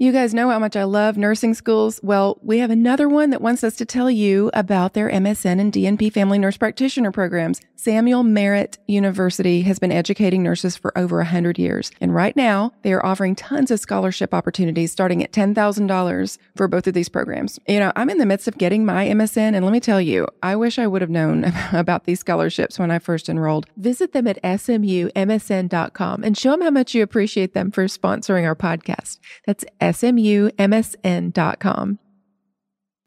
You guys know how much I love nursing schools. Well, we have another one that wants us to tell you about their MSN and DNP family nurse practitioner programs. Samuel Merritt University has been educating nurses for over 100 years. And right now, they are offering tons of scholarship opportunities starting at $10,000 for both of these programs. You know, I'm in the midst of getting my MSN, and let me tell you, I wish I would have known about these scholarships when I first enrolled. Visit them at smumsn.com and show them how much you appreciate them for sponsoring our podcast. That's smumsn.com.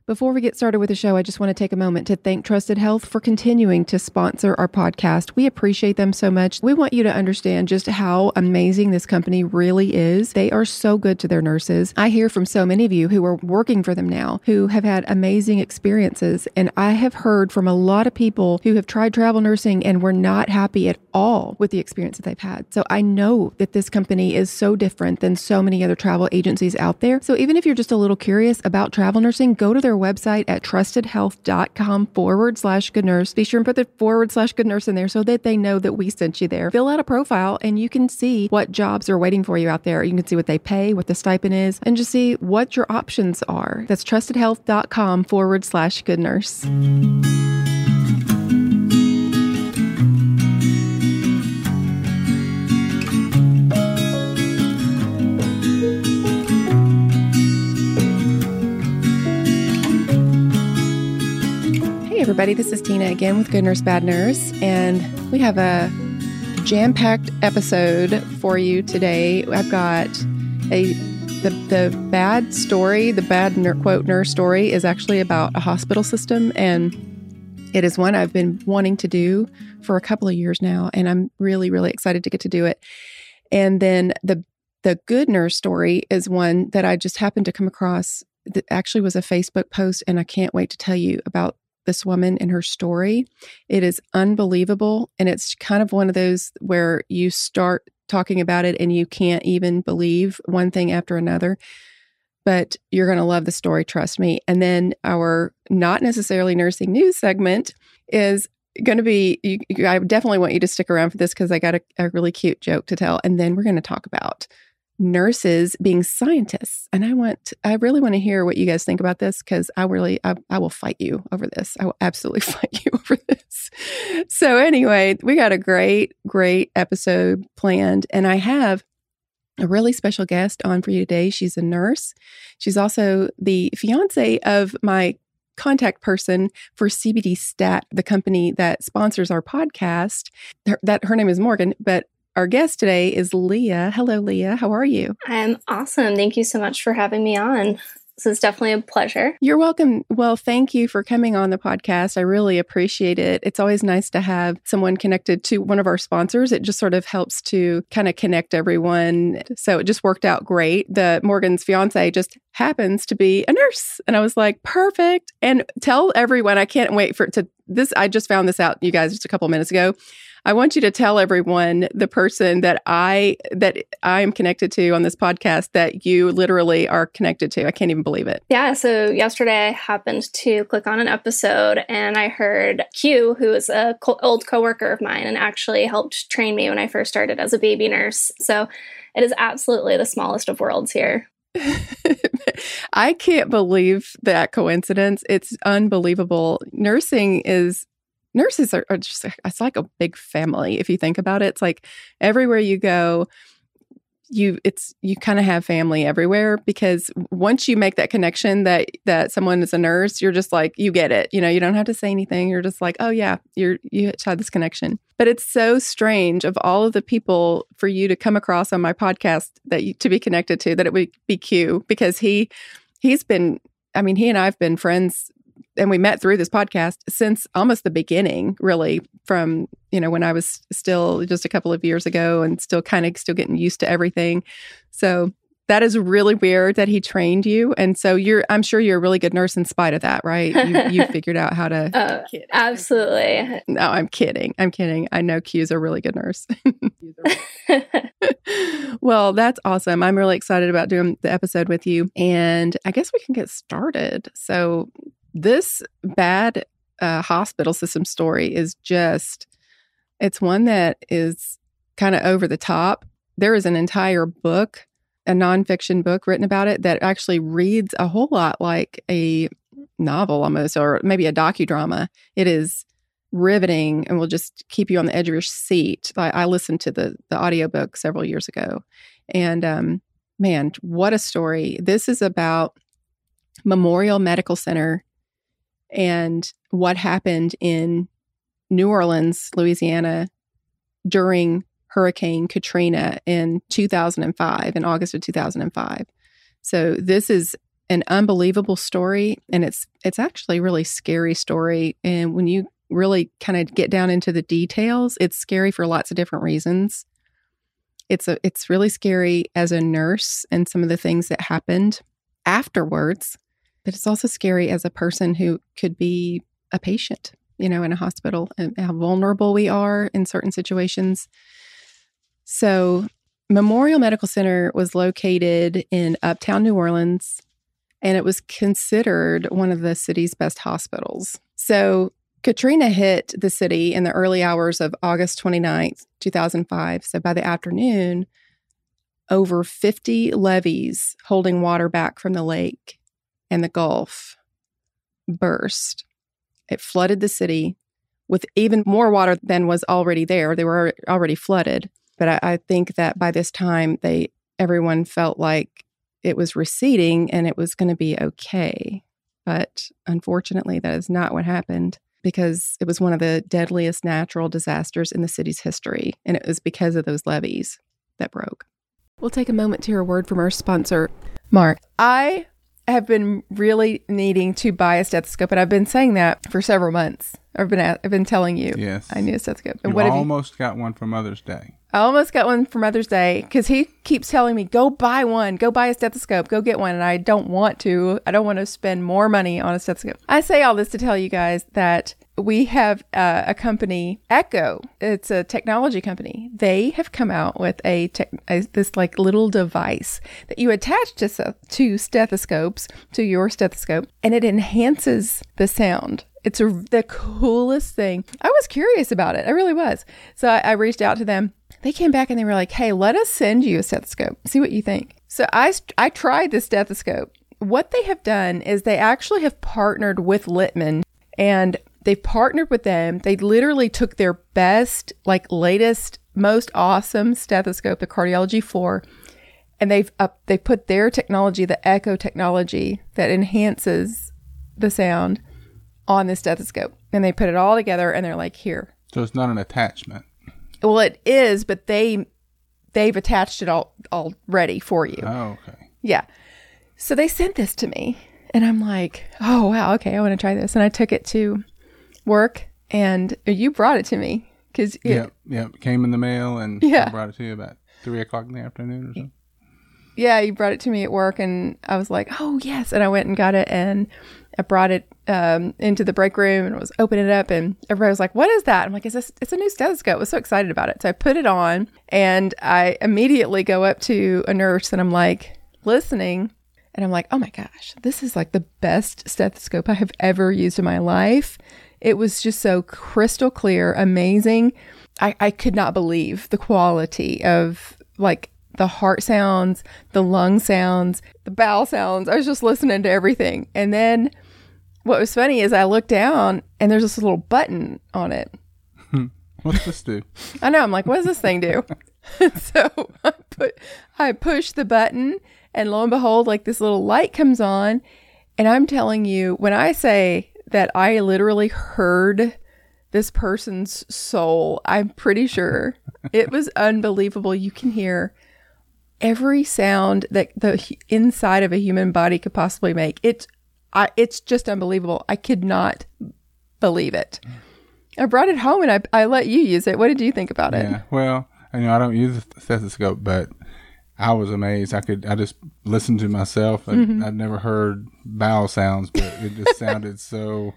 Before we get started with the show, I just want to take a moment to thank Trusted Health for continuing to sponsor our podcast. We appreciate them so much. We want you to understand just how amazing this company really is. They are so good to their nurses. I hear from so many of you who are working for them now who have had amazing experiences. And I have heard from a lot of people who have tried travel nursing and were not happy at all with the experience that they've had. So I know that this company is so different than so many other travel agencies out there. So even if you're just a little curious about travel nursing, go to their website at trustedhealth.com forward slash good nurse. Be sure and put the forward slash good nurse in there so that they know that we sent you there. Fill out a profile and you can see what jobs are waiting for you out there. You can see what they pay, what the stipend is, and just see what your options are. That's trustedhealth.com forward slash good nurse. Everybody. This is Tina again with Good Nurse Bad Nurse, and we have a jam packed episode for you today. I've got a the the bad story, the bad ner- quote nurse story is actually about a hospital system, and it is one I've been wanting to do for a couple of years now, and I'm really really excited to get to do it. And then the the good nurse story is one that I just happened to come across that actually was a Facebook post, and I can't wait to tell you about this woman and her story. It is unbelievable. And it's kind of one of those where you start talking about it and you can't even believe one thing after another. But you're going to love the story, trust me. And then our not necessarily nursing news segment is going to be, you, I definitely want you to stick around for this because I got a, a really cute joke to tell. And then we're going to talk about nurses being scientists. And I want, I really want to hear what you guys think about this because I really, I, I, will fight you over this. I will absolutely fight you over this. So, anyway, we got a great, great episode planned. And I have a really special guest on for you today. She's a nurse. She's also the fiance of my contact person for CBD Stat, the company that sponsors our podcast. Her, that her name is Morgan, but our guest today is Leah. Hello, Leah. How are you? I'm awesome. Thank you so much for having me on. This is definitely a pleasure. You're welcome. Well, thank you for coming on the podcast. I really appreciate it. It's always nice to have someone connected to one of our sponsors. It just sort of helps to kind of connect everyone. So it just worked out great. The Morgan's fiance just happens to be a nurse. And I was like, perfect. And tell everyone, I can't wait for it to this. I just found this out, you guys, just a couple minutes ago. I want you to tell everyone the person that I that I am connected to on this podcast that you literally are connected to. I can't even believe it. Yeah, so yesterday I happened to click on an episode and I heard Q, who is a co- old coworker of mine and actually helped train me when I first started as a baby nurse. So it is absolutely the smallest of worlds here. I can't believe that coincidence. It's unbelievable. Nursing is nurses are, are, just it's like a big family if you think about it. It's like everywhere you go you it's you kind of have family everywhere because once you make that connection that that someone is a nurse you're just like you get it. You know you don't have to say anything. You're just like oh yeah you're you had this connection. But it's so strange of all of the people for you to come across on my podcast that you to be connected to that it would be q because he he's been i mean he and i've been friends and we met through this podcast since almost the beginning, really, from you know when I was still just a couple of years ago and still kind of still getting used to everything. So that is really weird that he trained you, and so you're. I'm sure you're a really good nurse in spite of that, right? You, you figured out how to. Uh, absolutely. No, I'm kidding. I'm kidding. I know Q's a really good nurse. well, that's awesome. I'm really excited about doing the episode with you, and I guess we can get started. So this bad uh, hospital system story is just, it's one that is kind of over the top. There is an entire book a nonfiction book written about it that actually reads a whole lot like a novel almost, or maybe a docudrama. It is riveting and will just keep you on the edge of your seat. I, I listened to the the audiobook several years ago, and um, man, what a story! This is about Memorial Medical Center and what happened in New Orleans, Louisiana, during Hurricane Katrina in 2005, in August of 2005. So this is an unbelievable story, and it's it's actually a really scary story. And when you really kind of get down into the details, it's scary for lots of different reasons. It's a it's really scary as a nurse and some of the things that happened afterwards, but it's also scary as a person who could be a patient, you know, in a hospital and how vulnerable we are in certain situations. So, Memorial Medical Center was located in uptown New Orleans and it was considered one of the city's best hospitals. So, Katrina hit the city in the early hours of August 29th, 2005. So by the afternoon, over 50 levees holding water back from the lake and the Gulf burst. It flooded the city with even more water than was already there. They were already flooded. But I, I think that by this time, they everyone felt like it was receding and it was going to be okay. But unfortunately, that is not what happened because it was one of the deadliest natural disasters in the city's history. And it was because of those levees that broke. We'll take a moment to hear a word from our sponsor, Mark. I have been really needing to buy a stethoscope, and I've been saying that for several months. I've been I've been telling you. Yes. I need a stethoscope. And you what almost you, got one for Mother's Day. I almost got one for Mother's Day because he keeps telling me, "Go buy one. Go buy a stethoscope. Go get one." And I don't want to. I don't want to spend more money on a stethoscope. I say all this to tell you guys that we have uh, a company, Eko. It's a technology company. They have come out with a, te- a this like little device that you attach to to stethoscopes to your stethoscope, and it enhances the sound it's a, the coolest thing. I was curious about it. I really was. So I, I reached out to them. They came back and they were like, hey, let us send you a stethoscope. See what you think. So I, I tried the stethoscope. What they have done is they actually have partnered with Littmann and they've partnered with them. They literally took their best, like latest, most awesome stethoscope, the Cardiology 4, and they've up, they put their technology, the Eko technology that enhances the sound on the stethoscope. And they put it all together and they're like here. So it's not an attachment. Well it is but they they've attached it all all ready for you. Oh okay. Yeah. So they sent this to me and i'm like oh wow okay i want to try this. And i took it to work and you brought it to me because yeah yeah it came in the mail and yeah. I brought it to you about three o'clock in the afternoon or something yeah you brought it to me at work and i was like oh yes and i went and got it and I brought it um, into the break room and was opening it up, and everybody was like, "What is that?" I'm like, "Is this? It's a new stethoscope." I was so excited about it, so I put it on, and I immediately go up to a nurse and I'm like, listening, and I'm like, "Oh my gosh, this is like the best stethoscope I have ever used in my life." It was just so crystal clear, amazing. I, I could not believe the quality of like the heart sounds, the lung sounds, the bowel sounds. I was just listening to everything. And then what was funny is I looked down and there's this little button on it. Hmm. What's this do? I know. I'm like, what does this thing do? so I put, I push the button, and lo and behold, like this little light comes on. And I'm telling you, when I say that I literally heard this person's soul, I'm pretty sure it was unbelievable. You can hear every sound that the inside of a human body could possibly make. It's I, it's just unbelievable. I could not believe it. I brought it home and I, I let you use it. What did you think about it? Yeah, well, you know, I don't use a stethoscope, but I was amazed. I could, I just listened to myself. and mm-hmm. I'd never heard bowel sounds, but it just sounded so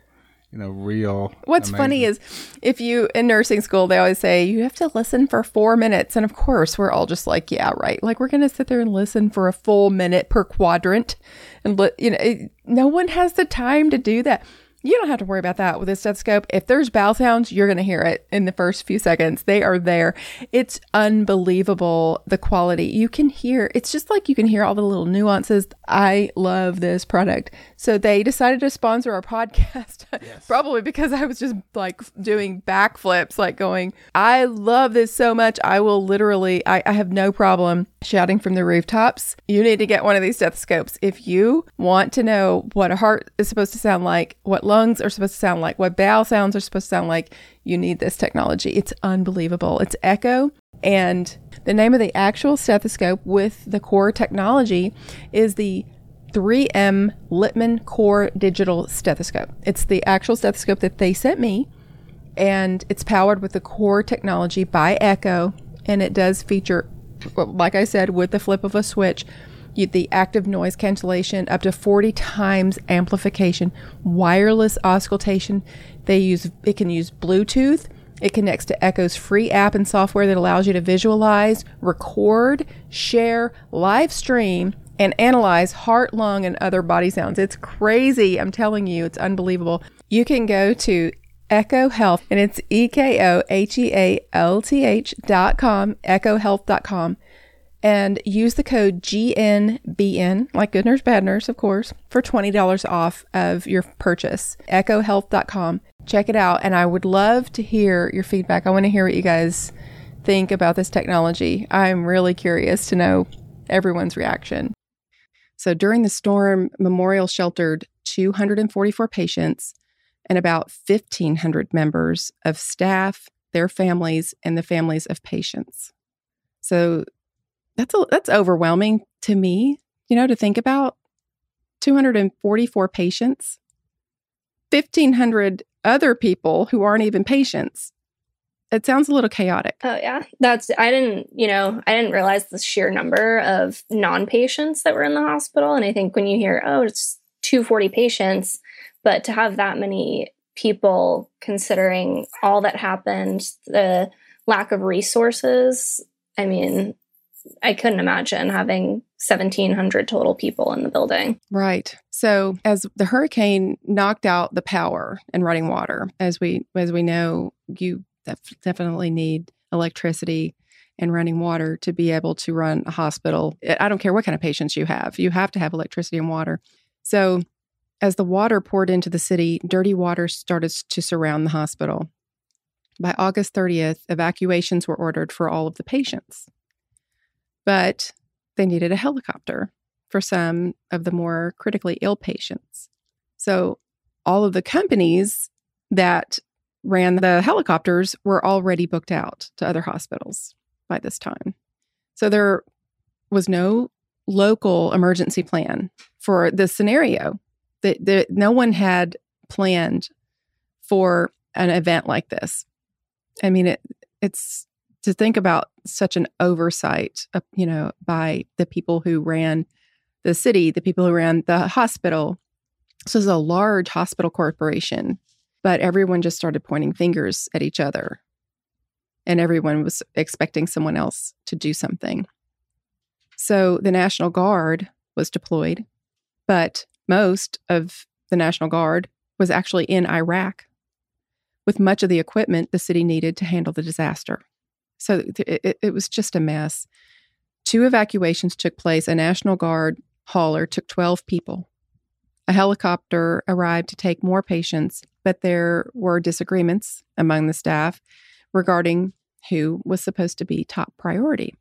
you know, real. What's amazing. funny is if you in nursing school, they always say you have to listen for four minutes. And of course, we're all just like, yeah, right. Like we're going to sit there and listen for a full minute per quadrant. And, you know, it, no one has the time to do that. You don't have to worry about that with a stethoscope. If there's bowel sounds, you're going to hear it in the first few seconds. They are there. It's unbelievable the quality. You can hear, it's just like you can hear all the little nuances. I love this product. So they decided to sponsor our podcast, yes. probably because I was just like doing backflips, like going, I love this so much. I will literally, I, I have no problem shouting from the rooftops. You need to get one of these stethoscopes. If you want to know what a heart is supposed to sound like, what lungs are supposed to sound like, what bowel sounds are supposed to sound like, you need this technology. It's unbelievable. It's Eko. And the name of the actual stethoscope with the core technology is the 3M Littmann Core Digital Stethoscope. It's the actual stethoscope that they sent me, and it's powered with the core technology by Eko, and it does feature, like I said, with the flip of a switch, the active noise cancellation, up to 40 times amplification, wireless auscultation. They use it can use Bluetooth. It connects to Eko's free app and software that allows you to visualize, record, share, live stream, and analyze heart, lung, and other body sounds. It's crazy. I'm telling you, it's unbelievable. You can go to Eko Health, and it's E K O H E A L T H dot com, ekohealth.com and use the code GNBN, like Good Nurse Bad Nurse, of course, for $20 off of your purchase. EkoHealth.com. Check it out. And I would love to hear your feedback. I want to hear what you guys think about this technology. I'm really curious to know everyone's reaction. So during the storm, Memorial sheltered 244 patients and about 1,500 members of staff, their families, and the families of patients. So that's a, that's overwhelming to me, you know, to think about 244 patients, 1500 other people who aren't even patients. It sounds a little chaotic. Oh yeah. That's I didn't, you know, I didn't realize the sheer number of non-patients that were in the hospital and I think when you hear, oh, it's 240 patients, but to have that many people considering all that happened, the lack of resources, I mean, I couldn't imagine having 1700 total people in the building. Right. So as the hurricane knocked out the power and running water, as we as we know, you def- definitely need electricity and running water to be able to run a hospital. I don't care what kind of patients you have. You have to have electricity and water. So as the water poured into the city, dirty water started to surround the hospital. By August 30th, evacuations were ordered for all of the patients but they needed a helicopter for some of the more critically ill patients. So all of the companies that ran the helicopters were already booked out to other hospitals by this time. So there was no local emergency plan for this scenario. That no one had planned for an event like this. I mean, it, it's to think about such an oversight, uh, you know, by the people who ran the city, the people who ran the hospital. So it's a large hospital corporation, but everyone just started pointing fingers at each other. And everyone was expecting someone else to do something. So the National Guard was deployed, but most of the National Guard was actually in Iraq with much of the equipment the city needed to handle the disaster. So it, it was just a mess. Two evacuations took place. A National Guard hauler took 12 people. A helicopter arrived to take more patients, but there were disagreements among the staff regarding who was supposed to be top priority.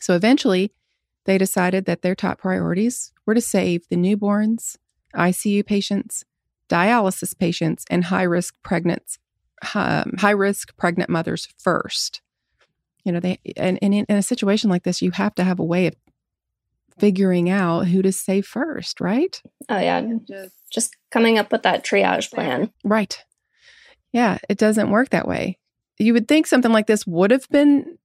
So eventually, they decided that their top priorities were to save the newborns, ICU patients, dialysis patients, and high risk pregnant um, high risk pregnant mothers first. You know, they and, and in, in a situation like this, you have to have a way of figuring out who to save first, right? Oh yeah, just, just coming up with that triage plan. Right. Yeah, it doesn't work that way. You would think something like this would have been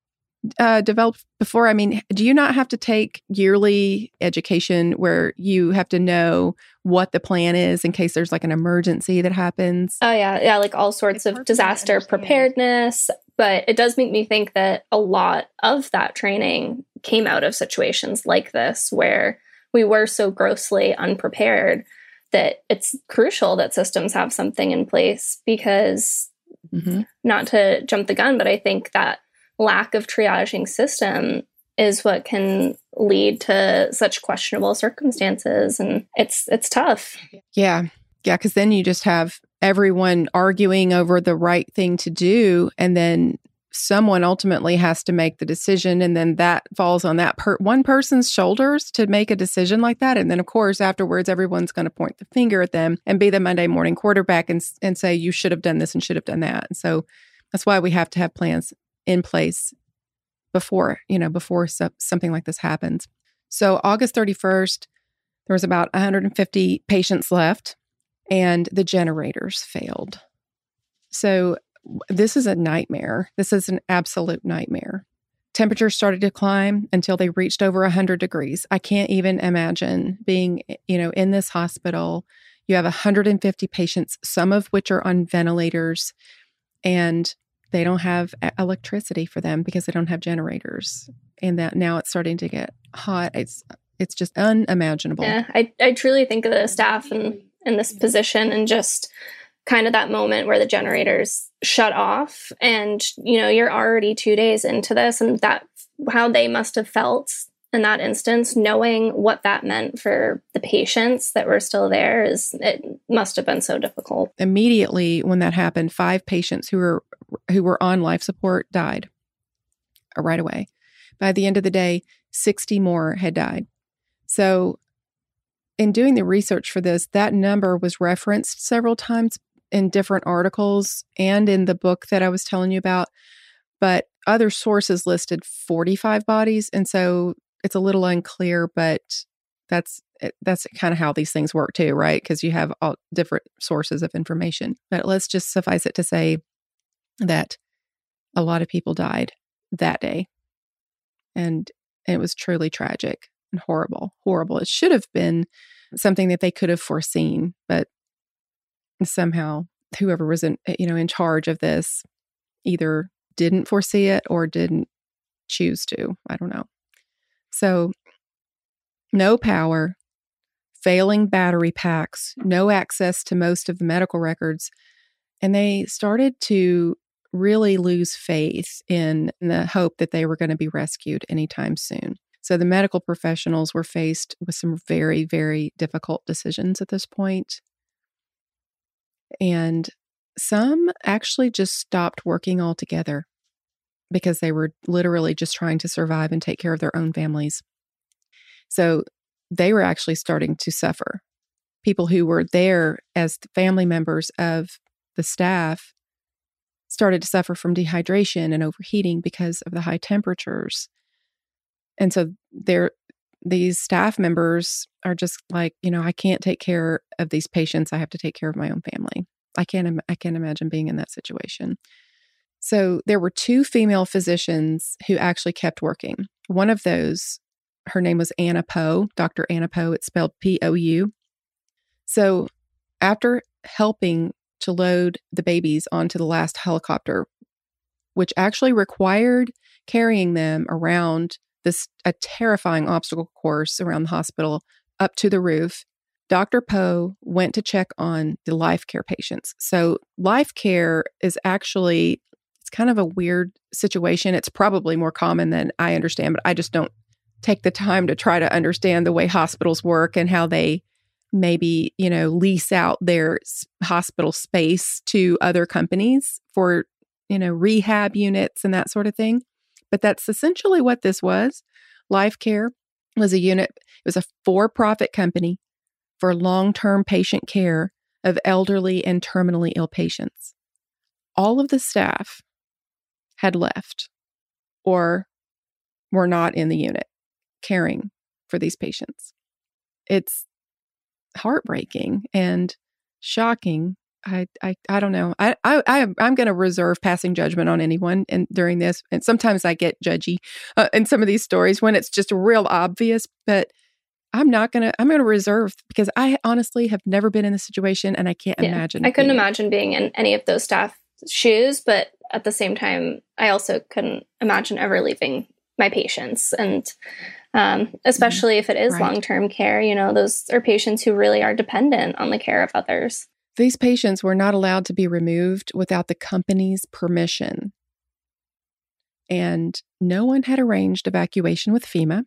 uh, developed before? I mean, do you not have to take yearly education where you have to know what the plan is in case there's like an emergency that happens? Oh, yeah. Yeah. Like all sorts it's of disaster preparedness. But it does make me think that a lot of that training came out of situations like this where we were so grossly unprepared that it's crucial that systems have something in place because mm-hmm. not to jump the gun, but I think that lack of triaging system is what can lead to such questionable circumstances and it's it's tough. Yeah. Yeah, cuz then you just have everyone arguing over the right thing to do and then someone ultimately has to make the decision and then that falls on that per- one person's shoulders to make a decision like that and then of course afterwards everyone's going to point the finger at them and be the monday morning quarterback and, and say you should have done this and should have done that and so that's why we have to have plans in place before you know before so- something like this happens so august 31st there was about 150 patients left and the generators failed so this is a nightmare. This is an absolute nightmare. Temperatures started to climb until they reached over 100 degrees. I can't even imagine being, eh, you know, in this hospital. You have 150 patients, some of which are on ventilators, and they don't have electricity for them because they don't have generators. And that now it's starting to get hot. It's it's just unimaginable. Yeah, I, I truly think of the staff in, in this position and just kind of that moment where the generators shut off and you know you're already 2 days into this and that how they must have felt in that instance knowing what that meant for the patients that were still there is it must have been so difficult immediately when that happened five patients who were who were on life support died uh, right away by the end of the day 60 more had died so in doing the research for this that number was referenced several times in different articles and in the book that I was telling you about, but other sources listed 45 bodies. And so it's a little unclear, but that's eh, that's kind of how these things work too, right? Because you have all different sources of information. But let's just suffice it to say that a lot of people died that day. And it was truly tragic and horrible, horrible. It should have been something that they could have foreseen, but somehow whoever was in eh, you know in charge of this either didn't foresee it or didn't choose to i don't know so no power failing battery packs no access to most of the medical records and they started to really lose faith in the hope that they were going to be rescued anytime soon. So the medical professionals were faced with some very very difficult decisions at this point. And some actually just stopped working altogether because they were literally just trying to survive and take care of their own families. So they were actually starting to suffer. People who were there as family members of the staff started to suffer from dehydration and overheating because of the high temperatures. And so there these staff members are just like, you know, I can't take care of these patients. I have to take care of my own family. I can't I can't imagine being in that situation. So there were two female physicians who actually kept working. One of those, her name was Anna Pou, Dr. Anna Pou. it's spelled P O U. So after helping to load the babies onto the last helicopter, which actually required carrying them around this a terrifying obstacle course around the hospital up to the roof. Dr. Pou went to check on the life care patients. So, life care is actually it's kind of a weird situation. It's probably more common than I understand, but I just don't take the time to try to understand the way hospitals work and how they maybe, you know, lease out their hospital space to other companies for, you know, rehab units and that sort of thing. But that's essentially what this was. Life Care was a unit, it was a for profit company for long term patient care of elderly and terminally ill patients. All of the staff had left or were not in the unit caring for these patients. It's heartbreaking and shocking I, I, I don't know. I, I, I I'm going to reserve passing judgment on anyone and during this. And sometimes I get judgy uh, in some of these stories when it's just real obvious. But I'm not going to. I'm going to reserve because I honestly have never been in this situation, and I can't yeah, imagine. I couldn't imagine being in any of those staff shoes, but at the same time, I also couldn't imagine ever leaving my patients. And um, especially if it is Right. long term care. You know, those are patients who really are dependent on the care of others. These patients were not allowed to be removed without the company's permission. And no one had arranged evacuation with FEMA.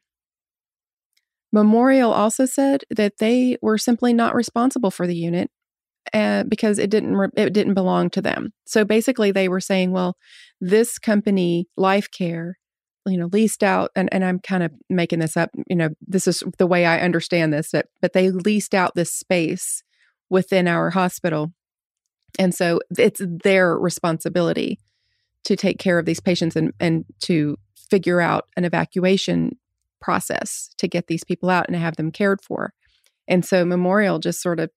Memorial also said that they were simply not responsible for the unit uh, because it didn't re- it didn't belong to them. So basically, they were saying, "Well, this company, Life Care, you know, leased out." And, and I'm kind of making this up. You know, this is the way I understand this. That, but they leased out this space within our hospital, and so it's their responsibility to take care of these patients and and to figure out an evacuation process to get these people out and have them cared for. And so Memorial just sort of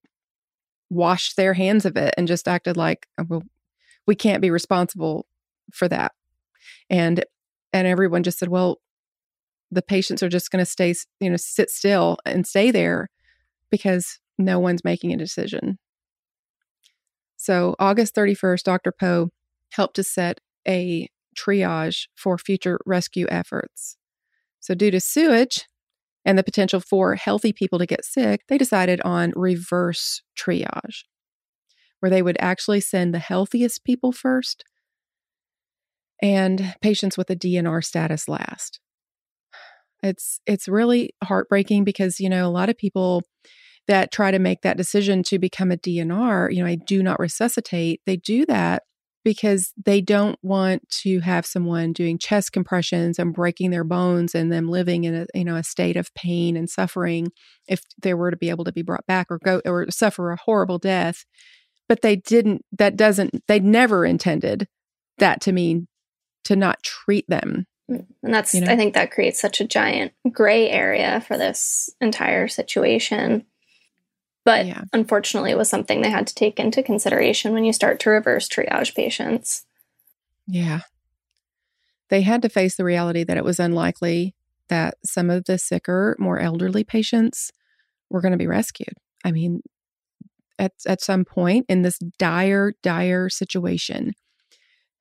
washed their hands of it and just acted like, "Oh, well, we can't be responsible for that. And and everyone just said, well, the patients are just going to stay, you know, sit still and stay there because no one's making a decision. So August 31st, Dr. Pou helped to set a triage for future rescue efforts. So, due to sewage and the potential for healthy people to get sick, they decided on reverse triage, where they would actually send the healthiest people first and patients with a DNR status last. It's it's really heartbreaking because you know a lot of people that try to make that decision to become a DNR, you know, I do not resuscitate. They do that because they don't want to have someone doing chest compressions and breaking their bones and them living in a you know a state of pain and suffering if they were to be able to be brought back or go or suffer a horrible death but they didn't that doesn't they never intended that to mean to not treat them mm, And that's, You know? I think that creates such a giant gray area for this entire situation. But Yeah. unfortunately, it was something they had to take into consideration when you start to reverse triage patients. Yeah. They had to face the reality that it was unlikely that some of the sicker, more elderly patients were going to be rescued. I mean, at, at some point in this dire, dire situation,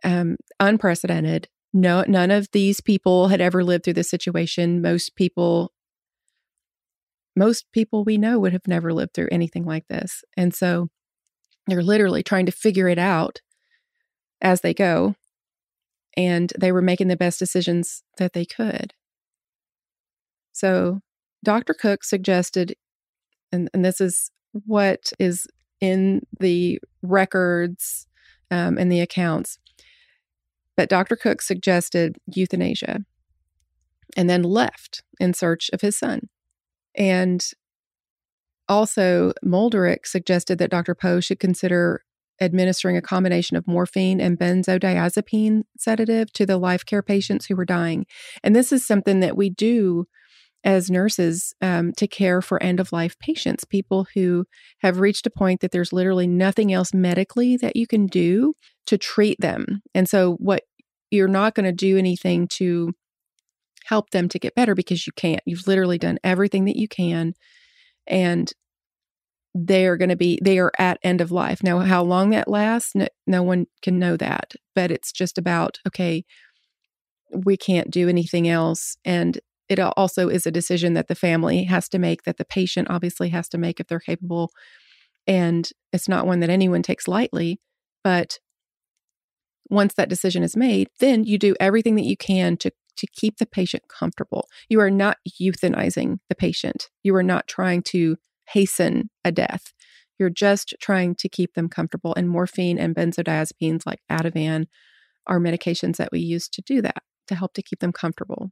um, unprecedented. No, none of these people had ever lived through this situation. Most people, most people we know would have never lived through anything like this. And so they're literally trying to figure it out as they go and they were making the best decisions that they could. So, Dr. Cook suggested, and, and this is what is in the records um, and the accounts, but Dr. Cook suggested euthanasia and then left in search of his son. And also, Mulderick suggested that Dr. Pou should consider administering a combination of morphine and benzodiazepine sedative to the life care patients who were dying. And this is something that we do as nurses um, to care for end of life patients, people who have reached a point that there's literally nothing else medically that you can do to treat them. And so, what you're not going to do anything to help them to get better because you can't. You've literally done everything that you can. And they're going to be they are at end of life now how long that lasts no, no one can know that but it's just about okay we can't do anything else and it also is a decision that the family has to make that the patient obviously has to make if they're capable and it's not one that anyone takes lightly but once that decision is made then you do everything that you can to to keep the patient comfortable you are not euthanizing the patient you are not trying to hasten a death. You're just trying to keep them comfortable. And morphine and benzodiazepines like Ativan are medications that we use to do that, to help to keep them comfortable.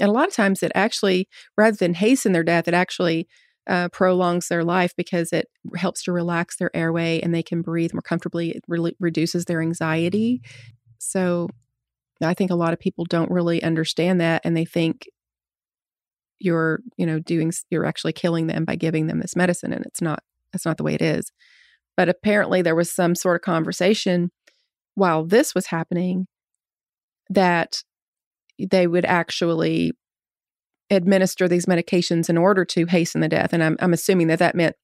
And a lot of times it actually, rather than hasten their death, it actually uh, prolongs their life because it helps to relax their airway and they can breathe more comfortably. It really reduces their anxiety. So I think a lot of people don't really understand that and they think you're you know doing you're actually killing them by giving them this medicine and it's not that's not the way it is. But apparently there was some sort of conversation while this was happening that they would actually administer these medications in order to hasten the death and i'm, I'm assuming that that meant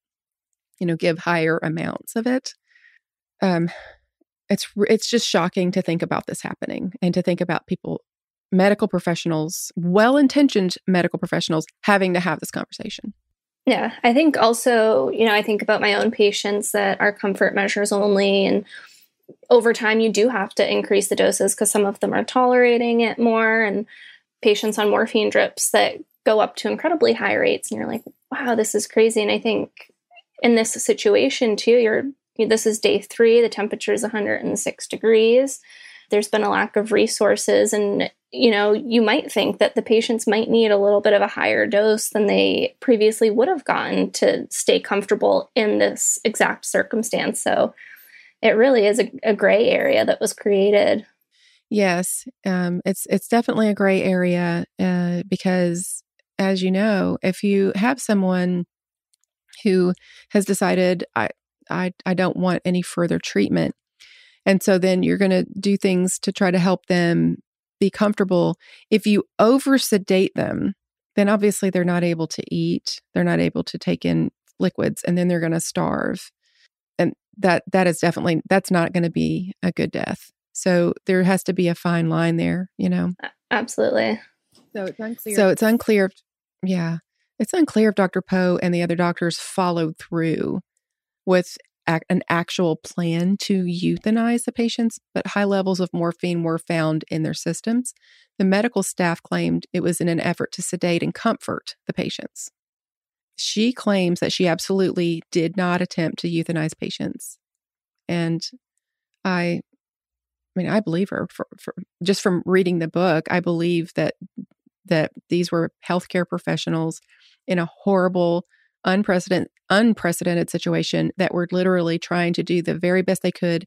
you know give higher amounts of it. Um it's it's just shocking to think about this happening and to think about people medical professionals, well intentioned medical professionals, having to have this conversation. Yeah, I think also, you know, I think about my own patients that are comfort measures only. And over time, you do have to increase the doses because some of them are tolerating it more. And patients on morphine drips that go up to incredibly high rates. And you're like, wow, this is crazy. And I think in this situation, too, you're this is day three, the temperature is 106 degrees. There's been a lack of resources and you know, you might think that the patients might need a little bit of a higher dose than they previously would have gotten to stay comfortable in this exact circumstance. So it really is a, a gray area that was created. Yes, um, it's it's definitely a gray area uh, because, as you know, if you have someone who has decided I I I don't want any further treatment, and so then you're going to do things to try to help them be comfortable. If you over sedate them, then obviously they're not able to eat, they're not able to take in liquids, and then they're going to starve. And that that is definitely that's not going to be a good death. So there has to be a fine line there, you know. Absolutely. So it's unclear. So it's unclear. Yeah, it's unclear if Dr. Pou and the other doctors followed through with an actual plan to euthanize the patients, but high levels of morphine were found in their systems. The medical staff claimed it was in an effort to sedate and comfort the patients. She claims that she absolutely did not attempt to euthanize patients. And I I mean, I believe her for, for just from reading the book. I believe that that these were healthcare professionals in a horrible unprecedented unprecedented situation that were literally trying to do the very best they could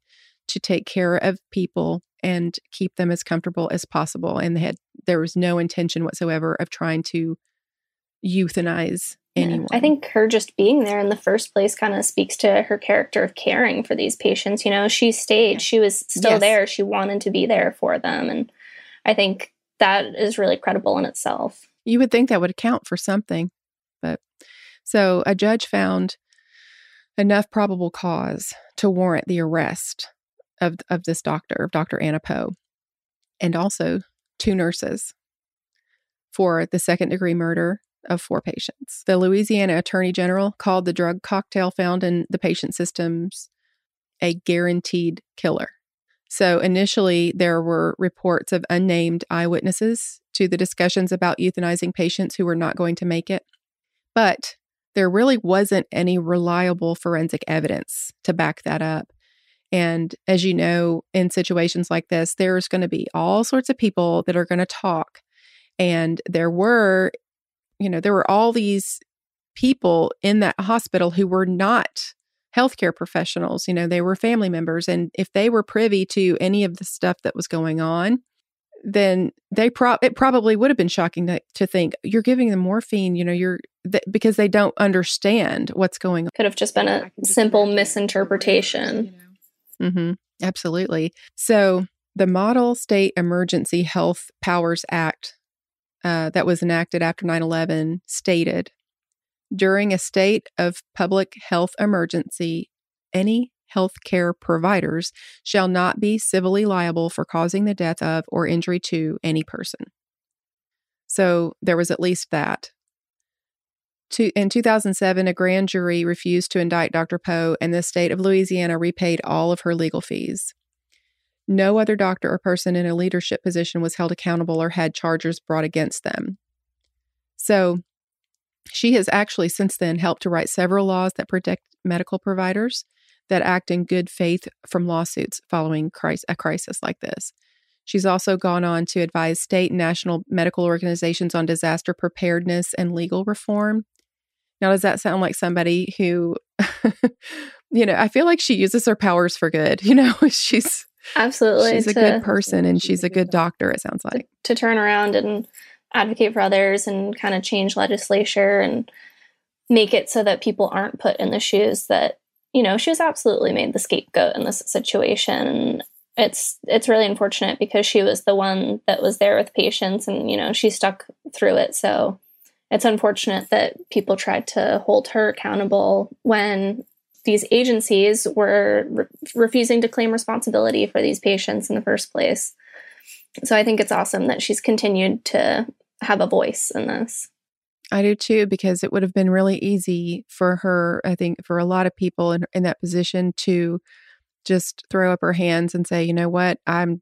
to take care of people and keep them as comfortable as possible and they had there was no intention whatsoever of trying to euthanize anyone. Yeah, I think her just being there in the first place kind of speaks to her character of caring for these patients. You know, she stayed, she was still yes. there, she wanted to be there for them. And I think that is really credible in itself. You would think that would account for something, but so a judge found enough probable cause to warrant the arrest of, of this doctor, of Dr. Anna Pou, and also two nurses for the second degree murder of four patients. The Louisiana Attorney General called the drug cocktail found in the patient systems a guaranteed killer. So initially, there were reports of unnamed eyewitnesses to the discussions about euthanizing patients who were not going to make it. But there really wasn't any reliable forensic evidence to back that up. And as you know, in situations like this, there's going to be all sorts of people that are going to talk. And there were, you know, there were all these people in that hospital who were not healthcare professionals. You know, they were family members. And if they were privy to any of the stuff that was going on, then they pro it probably would have been shocking to, to think you're giving them morphine you know you're th- because they don't understand what's going on could have just been a simple misinterpretation. mm-hmm. absolutely. So the model state emergency health powers act uh, that was enacted after 9-11 stated during a state of public health emergency any healthcare providers shall not be civilly liable for causing the death of or injury to any person. So there was at least that. In 2007, a grand jury refused to indict Dr. Pou, and the state of Louisiana repaid all of her legal fees. No other doctor or person in a leadership position was held accountable or had charges brought against them. So, she has actually since then helped to write several laws that protect medical providers that act in good faith from lawsuits following a crisis like this. She's also gone on to advise state and national medical organizations on disaster preparedness and legal reform. Now, does that sound like somebody who, you know, I feel like she uses her powers for good. You know, she's absolutely she's a good person and she's a good doctor. It sounds like to, to turn around and advocate for others and kind of change legislature and make it so that people aren't put in the shoes that you know, she was absolutely made the scapegoat in this situation. It's it's really unfortunate because she was the one that was there with patients and, you know, she stuck through it. So it's unfortunate that people tried to hold her accountable when these agencies were re- refusing to claim responsibility for these patients in the first place. So I think it's awesome that she's continued to have a voice in this. I do too, because it would have been really easy for her, I think, for a lot of people in, in that position to just throw up her hands and say, you know what, I'm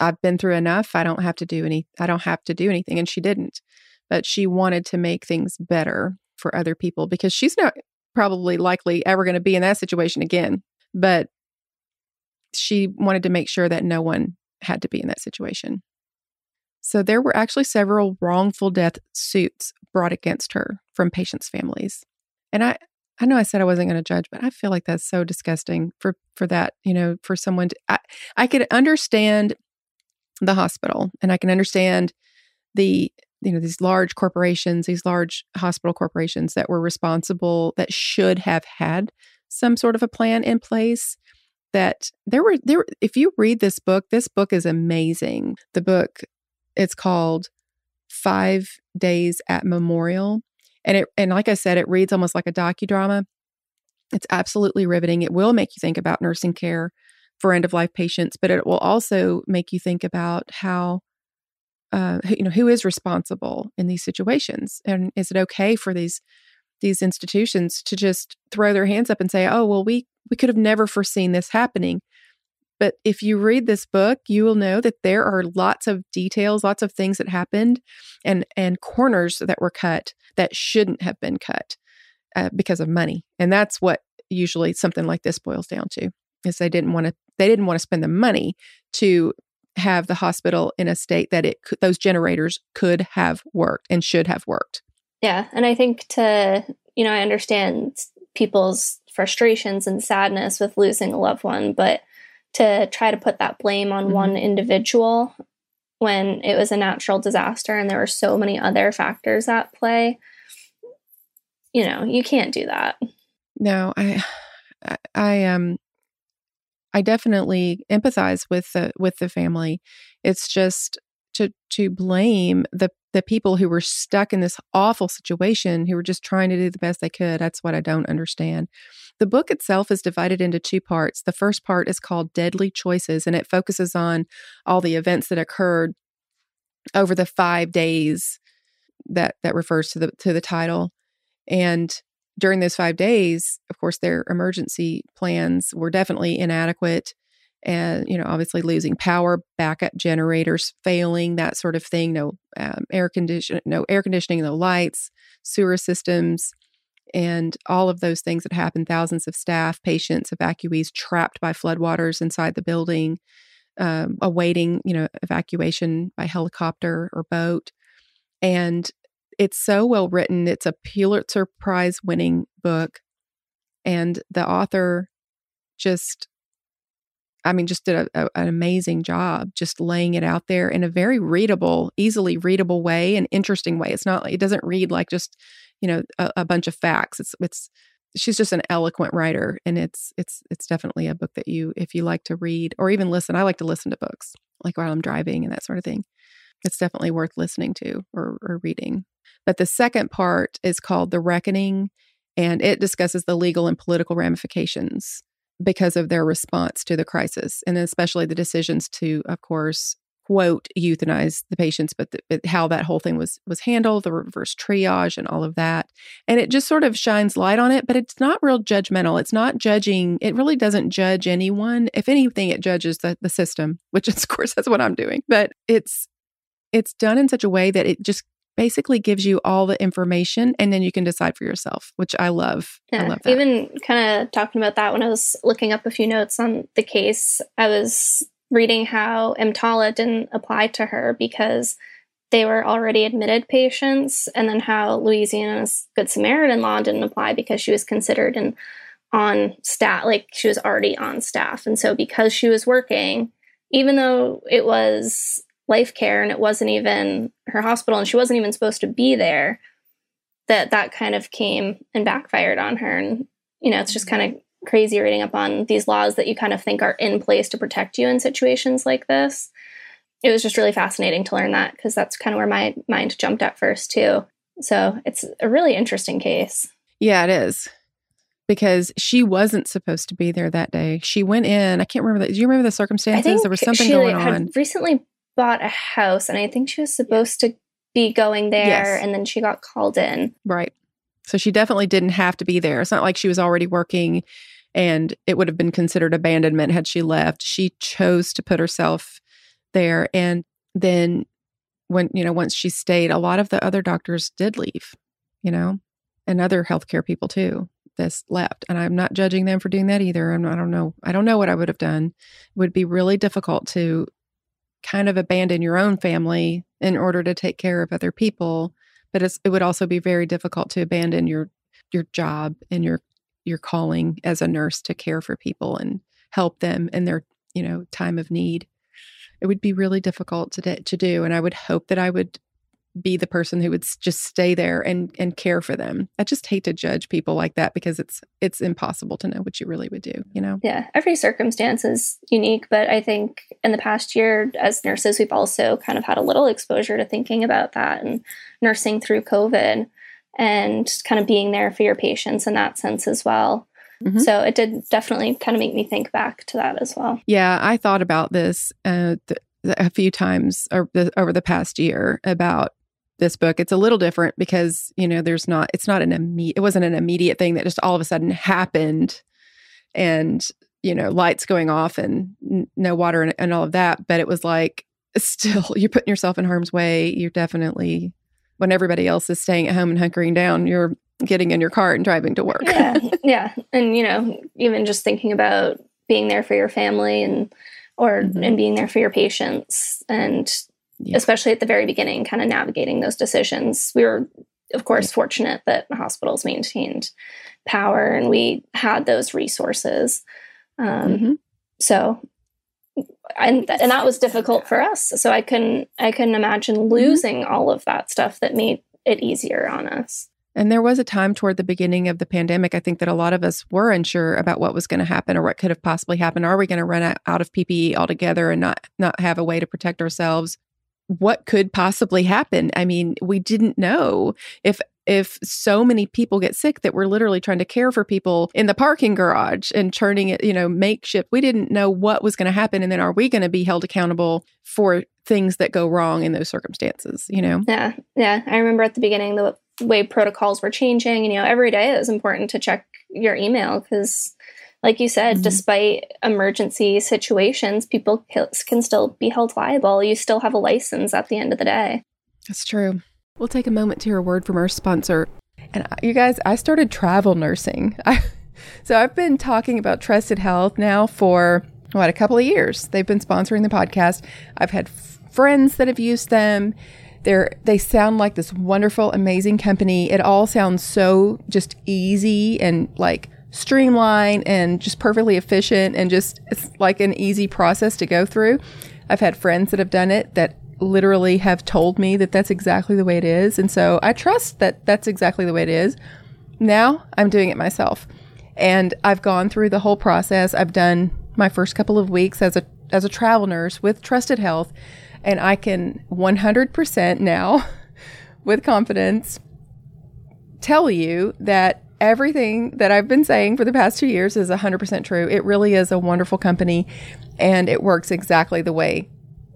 I've been through enough. I don't have to do any I don't have to do anything. And she didn't. But she wanted to make things better for other people because she's not probably likely ever going to be in that situation again. But she wanted to make sure that no one had to be in that situation. So there were actually several wrongful death suits brought against her from patients' families. And I I know I said I wasn't going to judge, but I feel like that's so disgusting for for that, you know, for someone to I, I could understand the hospital and I can understand the you know these large corporations, these large hospital corporations that were responsible that should have had some sort of a plan in place that there were there if you read this book this book is amazing the book it's called five days at memorial. And it and like i said it reads almost like a docudrama. It's absolutely riveting. It will make you think about nursing care for end of life patients but it will also make you think about how uh, you know who is responsible in these situations? And is it okay for these these institutions to just throw their hands up and say oh well we we could have never foreseen this happening but if you read this book, you will know that there are lots of details, lots of things that happened and and corners that were cut that shouldn't have been cut uh, because of money. And that's what usually something like this boils down to. Is they didn't want to they didn't want to spend the money to have the hospital in a state that it those generators could have worked and should have worked. Yeah, and I think to you know I understand people's frustrations and sadness with losing a loved one, but to try to put that blame on mm-hmm. one individual when it was a natural disaster and there were so many other factors at play. You know you can't do that. No i i um i definitely empathize with the with the family. It's just to to blame the the people who were stuck in this awful situation who were just trying to do the best they could. That's what i don't understand. The book itself is divided into two parts. The first part is called deadly choices and it focuses on all the events that occurred over the 5 days that that refers to the to the title. And during those 5 days of course their emergency plans were definitely inadequate and you know obviously losing power backup generators failing that sort of thing no um, air condition no air conditioning no lights sewer systems and all of those things that happened thousands of staff patients evacuees trapped by floodwaters inside the building um, awaiting you know evacuation by helicopter or boat. And it's so well written. It's a pulitzer prize winning book. And the author just I mean, just did a, a, an amazing job just laying it out there in a very readable, easily readable way, an interesting way. It's not, it doesn't read like just, you know, a, a bunch of facts. It's, it's, she's just an eloquent writer and it's, it's, it's definitely a book that you, if you like to read or even listen, I like to listen to books like while I'm driving and that sort of thing. It's definitely worth listening to or, or reading. But the second part is called The Reckoning and it discusses the legal and political ramifications because of their response to the crisis, and especially the decisions to, of course, quote euthanize the patients, but, the, but how that whole thing was was handled, the reverse triage, and all of that. And it just sort of shines light on it, but it's not real judgmental. It's not judging. It really doesn't judge anyone. If anything, it judges the the system, which of course that's what I'm doing. But it's it's done in such a way that it just basically gives you all the information and then you can decide for yourself, which I love. Yeah, I love that. Even kind of talking about that when I was looking up a few notes on the case, I was reading how EMTALA didn't apply to her because they were already admitted patients, and then how Louisiana's Good Samaritan law didn't apply because she was considered an on staff, like she was already on staff. And so because she was working, even though it was LifeCare and it wasn't even her hospital and she wasn't even supposed to be there that that kind of came and backfired on her. And you know it's just kind of crazy reading up on these laws that you kind of think are in place to protect you in situations like this. It was just really fascinating to learn that because that's kind of where my mind jumped at first too. So it's a really interesting case. Yeah it is. Because she wasn't supposed to be there that day. She went in i can't remember that do you remember the circumstances? there was something going had on. recently bought a house, and I think she was supposed to be going there, Yes. and then she got called in. Right. So she definitely didn't have to be there. It's not like she was already working and it would have been considered abandonment had she left. She chose to put herself there. And then when, you know, once she stayed, a lot of the other doctors did leave, you know, and other healthcare people too. This left. And I'm not judging them for doing that either. I'm, I don't know. I don't know what I would have done. It would be really difficult to kind of abandon your own family in order to take care of other people but it would also be very difficult to abandon your your job and your your calling as a nurse to care for people and help them in their you know time of need. It would be really difficult to, to do and i would hope that i would be the person who would just stay there and and care for them i just hate to judge people like that because it's it's impossible to know what you really would do you know Yeah, every circumstance is unique, but I think in the past year, as nurses, we've also kind of had a little exposure to thinking about that and nursing through COVID and kind of being there for your patients in that sense as well. Mhm. So it did definitely kind of make me think back to that as well. Yeah, I thought about this uh, th- a few times over the, over the past year about this book. It's a little different because you know there's not it's not an immediate it wasn't an immediate thing that just all of a sudden happened, and you know lights going off and n- no water and, and all of that. But it was like still you're putting yourself in harm's way. You're definitely when everybody else is staying at home and hunkering down. You're getting in your car and driving to work. yeah, yeah, and you know, even just thinking about being there for your family and or Mhm. and being there for your patients and Yeah. especially at the very beginning kind of navigating those decisions we were of course fortunate that hospitals maintained power and we had those resources um, Mhm. so and and that was difficult for us so i couldn't i couldn't imagine Mm-hmm. losing all of that stuff that made it easier on us And there was a time toward the beginning of the pandemic, I think that a lot of us were unsure about what was going to happen or what could have possibly happened. Are we going to run out- out of PPE altogether and not not have a way to protect ourselves? What could possibly happen? I mean, we didn't know if if so many people get sick that we're literally trying to care for people in the parking garage and churning it, you know, makeshift. We didn't know what was going to happen and then are we going to be held accountable for things that go wrong in those circumstances, you know? Yeah, yeah. I remember at the beginning the way protocols were changing. and, You know, every day it was important to check your email because, like you said, Mhm. despite emergency situations, people can still be held liable. You still have a license at the end of the day. That's true. We'll take a moment to hear a word from our sponsor. And you guys, I started travel nursing. I, so I've been talking about Trusted Health now for what a couple of years. They've been sponsoring the podcast. I've had f- friends that have used them. They're they sound like this wonderful, amazing company. It all sounds so just easy and like streamlined and just perfectly efficient and just it's like an easy process to go through. I've had friends that have done it that literally have told me that that's exactly the way it is. And so I trust that that's exactly the way it is. Now I'm doing it myself. And I've gone through the whole process. I've done my first couple of weeks as a as a travel nurse with Trusted Health, and I can 100% now with confidence tell you that everything that I've been saying for the past 2 years is 100% true. It really is a wonderful company and it works exactly the way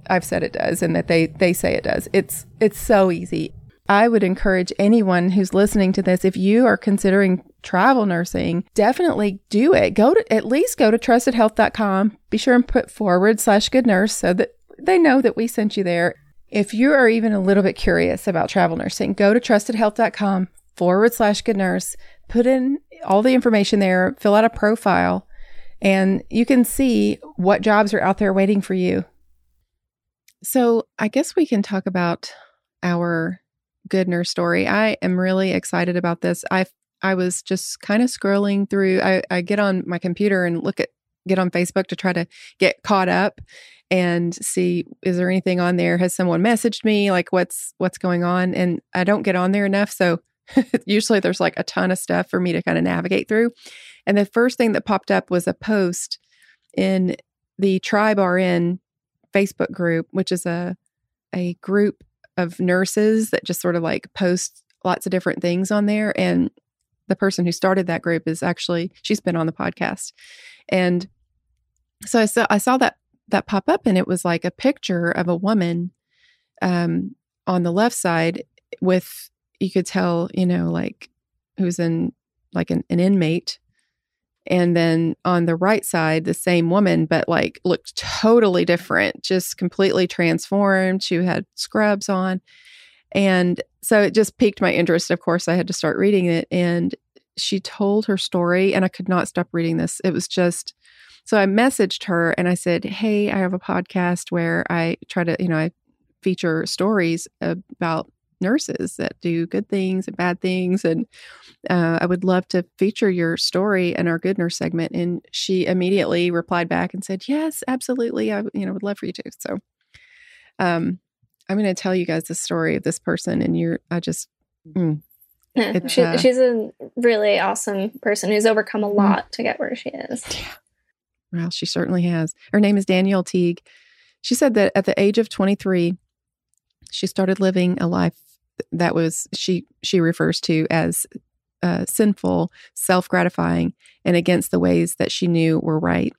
I've said it does and that they they say it does. It's it's so easy. I would encourage anyone who's listening to this if you are considering travel nursing, definitely do it. Go to at least go to trustedhealth.com. Be sure and put forward slash good nurse so that they know that we sent you there. If you are even a little bit curious about travel nursing, go to trustedhealth.com forward slash good nurse. Put in all the information there, fill out a profile, and you can see what jobs are out there waiting for you. So, I guess we can talk about our good nurse story. I am really excited about this. I I was just kind of scrolling through. I, I get on my computer and look at get on Facebook to try to get caught up and see is there anything on there? Has someone messaged me? Like what's what's going on? And I don't get on there enough. So usually there's like a ton of stuff for me to kind of navigate through. And the first thing that popped up was a post in the Tribe RN Facebook group, which is a a group of nurses that just sort of like post lots of different things on there. And the person who started that group is actually she's been on the podcast. And so I saw I saw that that pop up, and it was like a picture of a woman um, on the left side with you could tell, you know, like who's in like an, an inmate and then on the right side the same woman but like looked totally different just completely transformed she had scrubs on and so it just piqued my interest of course i had to start reading it and she told her story and i could not stop reading this it was just so i messaged her and i said hey i have a podcast where i try to you know i feature stories about nurses that do good things and bad things. And uh, I would love to feature your story in our Good Nurse segment. And she immediately replied back and said, Yes, absolutely. I you know would love for you to. So um, I'm going to tell you guys the story of this person. And you're, I just, mm, yeah, she, uh, she's a really awesome person who's overcome a mm. lot mm, to get where she is. Yeah. Well, she certainly has. Her name is Danielle Teague. She said that at the age of 23, she started living a life that was she she refers to as uh, sinful, self gratifying, and against the ways that she knew were right.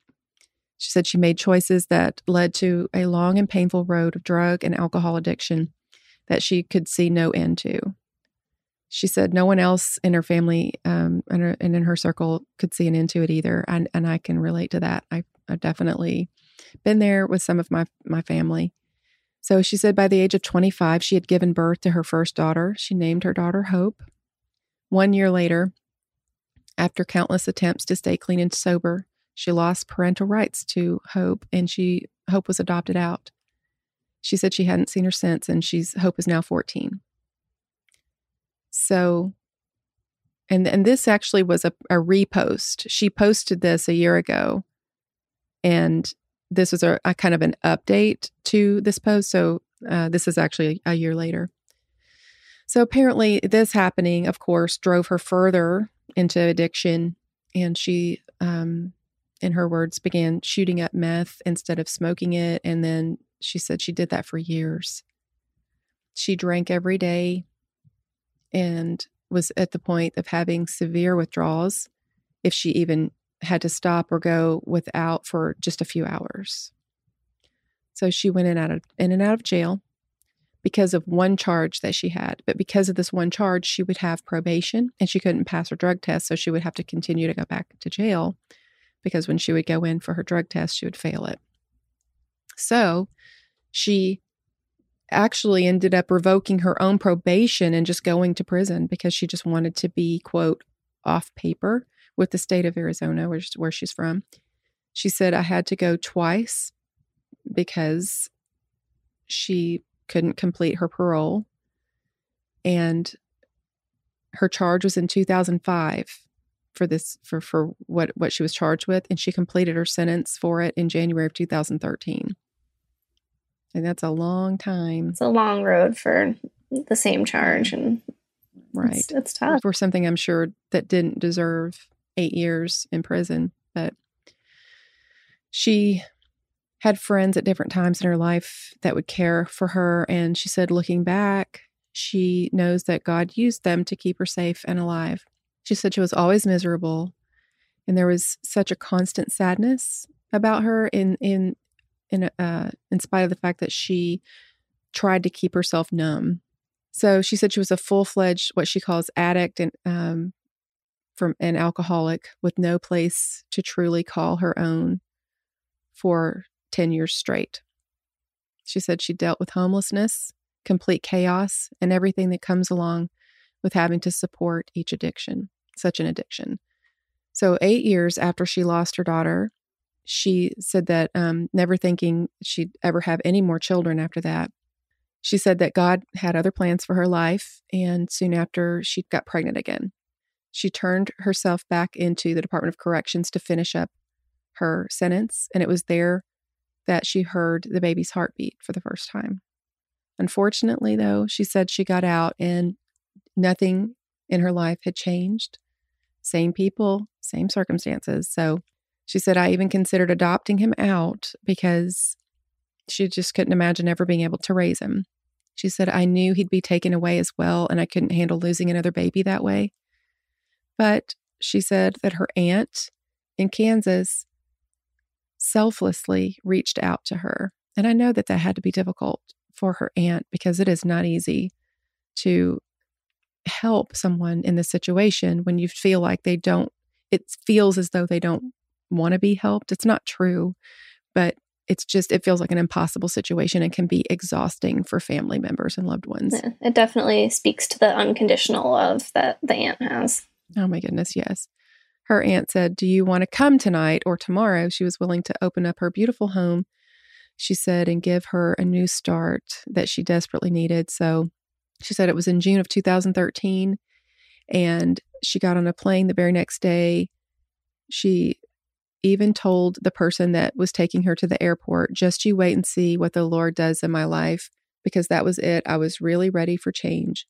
She said she made choices that led to a long and painful road of drug and alcohol addiction that she could see no end to. She said no one else in her family um, and, her, and, in her circle could see an end to it either, and and I can relate to that. I I've definitely been there with some of my my family. So she said by the age of 25, she had given birth to her first daughter. She named her daughter Hope. One year later, after countless attempts to stay clean and sober, she lost parental rights to Hope and she Hope was adopted out. She said she hadn't seen her since and she's Hope is now 14. So and and this actually was a, a repost. She posted this a year ago and this was a, a, kind of an update to this post. So uh, this is actually a year later. So apparently, this happening, of course, drove her further into addiction. And she, um, in her words, began shooting up meth instead of smoking it. And then she said she did that for years. She drank every day and was at the point of having severe withdrawals if she even had to stop or go without for just a few hours. So she went in, out of, in and out of jail because of one charge that she had. But because of this one charge, she would have probation and she couldn't pass her drug test. So she would have to continue to go back to jail because when she would go in for her drug test, she would fail it. So she actually ended up revoking her own probation and just going to prison because she just wanted to be, quote, off paper with the state of Arizona, is where she's from. She said, I had to go twice because she couldn't complete her parole. And her charge was in 2005 for this for for what what she was charged with and she completed her sentence for it in January of 2013 and that's a long time it's a long road for the same charge and right it's, it's tough for something i'm sure that didn't deserve eight years in prison. But she had friends at different times in her life that would care for her. And she said, looking back, she knows that God used them to keep her safe and alive. She said she was always miserable. And there was such a constant sadness about her in in in uh, in spite of the fact that she tried to keep herself numb. So she said she was a full fledged what she calls addict and um, from an alcoholic with no place to truly call her own for 10 years straight. She said she dealt with homelessness, complete chaos, and everything that comes along with having to support each addiction, such an addiction. So, eight years after she lost her daughter, she said that um, never thinking she'd ever have any more children after that. She said that God had other plans for her life, and soon after, she got pregnant again she turned herself back into the Department of Corrections to finish up her sentence. And it was there that she heard the baby's heartbeat for the first time. Unfortunately, though, she said she got out and nothing in her life had changed. Same people, same circumstances. So she said, I even considered adopting him out because she just couldn't imagine ever being able to raise him. She said, I knew he'd be taken away as well, and I couldn't handle losing another baby that way. But she said that her aunt in Kansas selflessly reached out to her. And I know that that had to be difficult for her aunt because it is not easy to help someone in this situation when you feel like they don't, it feels as though they don't want to be helped. It's not true, but it's just, it feels like an impossible situation and can be exhausting for family members and loved ones. Yeah, it definitely speaks to the unconditional love that the aunt has. Oh my goodness, yes. Her aunt said, Do you want to come tonight or tomorrow? She was willing to open up her beautiful home, she said, and give her a new start that she desperately needed. So she said it was in June of 2013. And she got on a plane the very next day. She even told the person that was taking her to the airport, just you wait and see what the Lord does in my life, because that was it. I was really ready for change.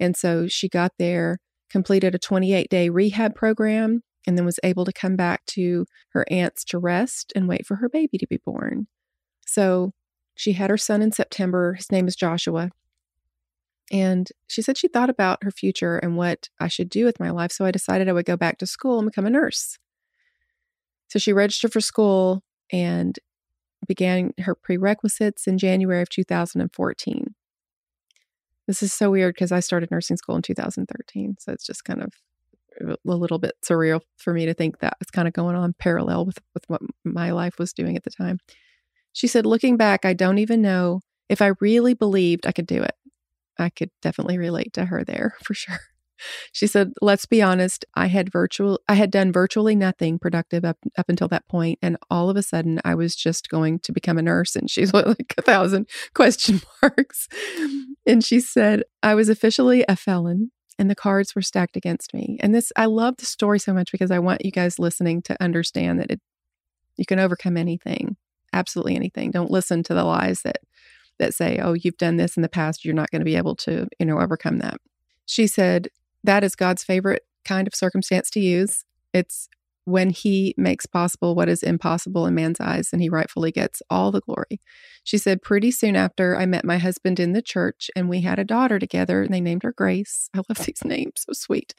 And so she got there, completed a 28 day rehab program, and then was able to come back to her aunt's to rest and wait for her baby to be born. So she had her son in September. His name is Joshua. And she said she thought about her future and what I should do with my life. So I decided I would go back to school and become a nurse. So she registered for school and began her prerequisites in January of 2014. This is so weird because I started nursing school in 2013. So it's just kind of a little bit surreal for me to think that was kind of going on parallel with, with what my life was doing at the time. She said, looking back, I don't even know if I really believed I could do it. I could definitely relate to her there for sure. She said, "Let's be honest, I had virtual I had done virtually nothing productive up up until that point and all of a sudden I was just going to become a nurse and she's like a thousand question marks." And she said, "I was officially a felon and the cards were stacked against me." And this I love the story so much because I want you guys listening to understand that it you can overcome anything, absolutely anything. Don't listen to the lies that that say, oh, you've done this in the past, you're not going to be able to, you know, overcome that. She said, that is God's favorite kind of circumstance to use. It's when he makes possible what is impossible in man's eyes, and he rightfully gets all the glory. She said, Pretty soon after, I met my husband in the church, and we had a daughter together, and they named her Grace. I love these names, so sweet.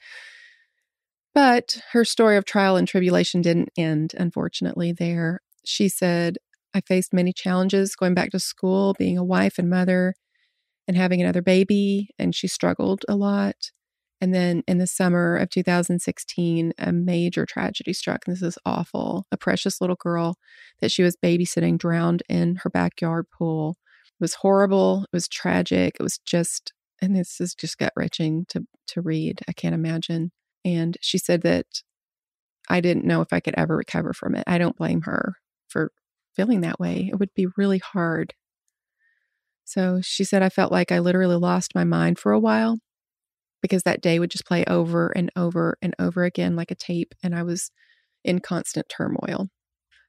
But her story of trial and tribulation didn't end, unfortunately, there. She said, I faced many challenges going back to school, being a wife and mother, and having another baby. And she struggled a lot. And then in the summer of 2016, a major tragedy struck. And this is awful. A precious little girl that she was babysitting drowned in her backyard pool. It was horrible. It was tragic. It was just, and this is just gut wrenching to, to read. I can't imagine. And she said that I didn't know if I could ever recover from it. I don't blame her for feeling that way. It would be really hard. So she said, I felt like I literally lost my mind for a while because that day would just play over and over and over again like a tape, and I was in constant turmoil.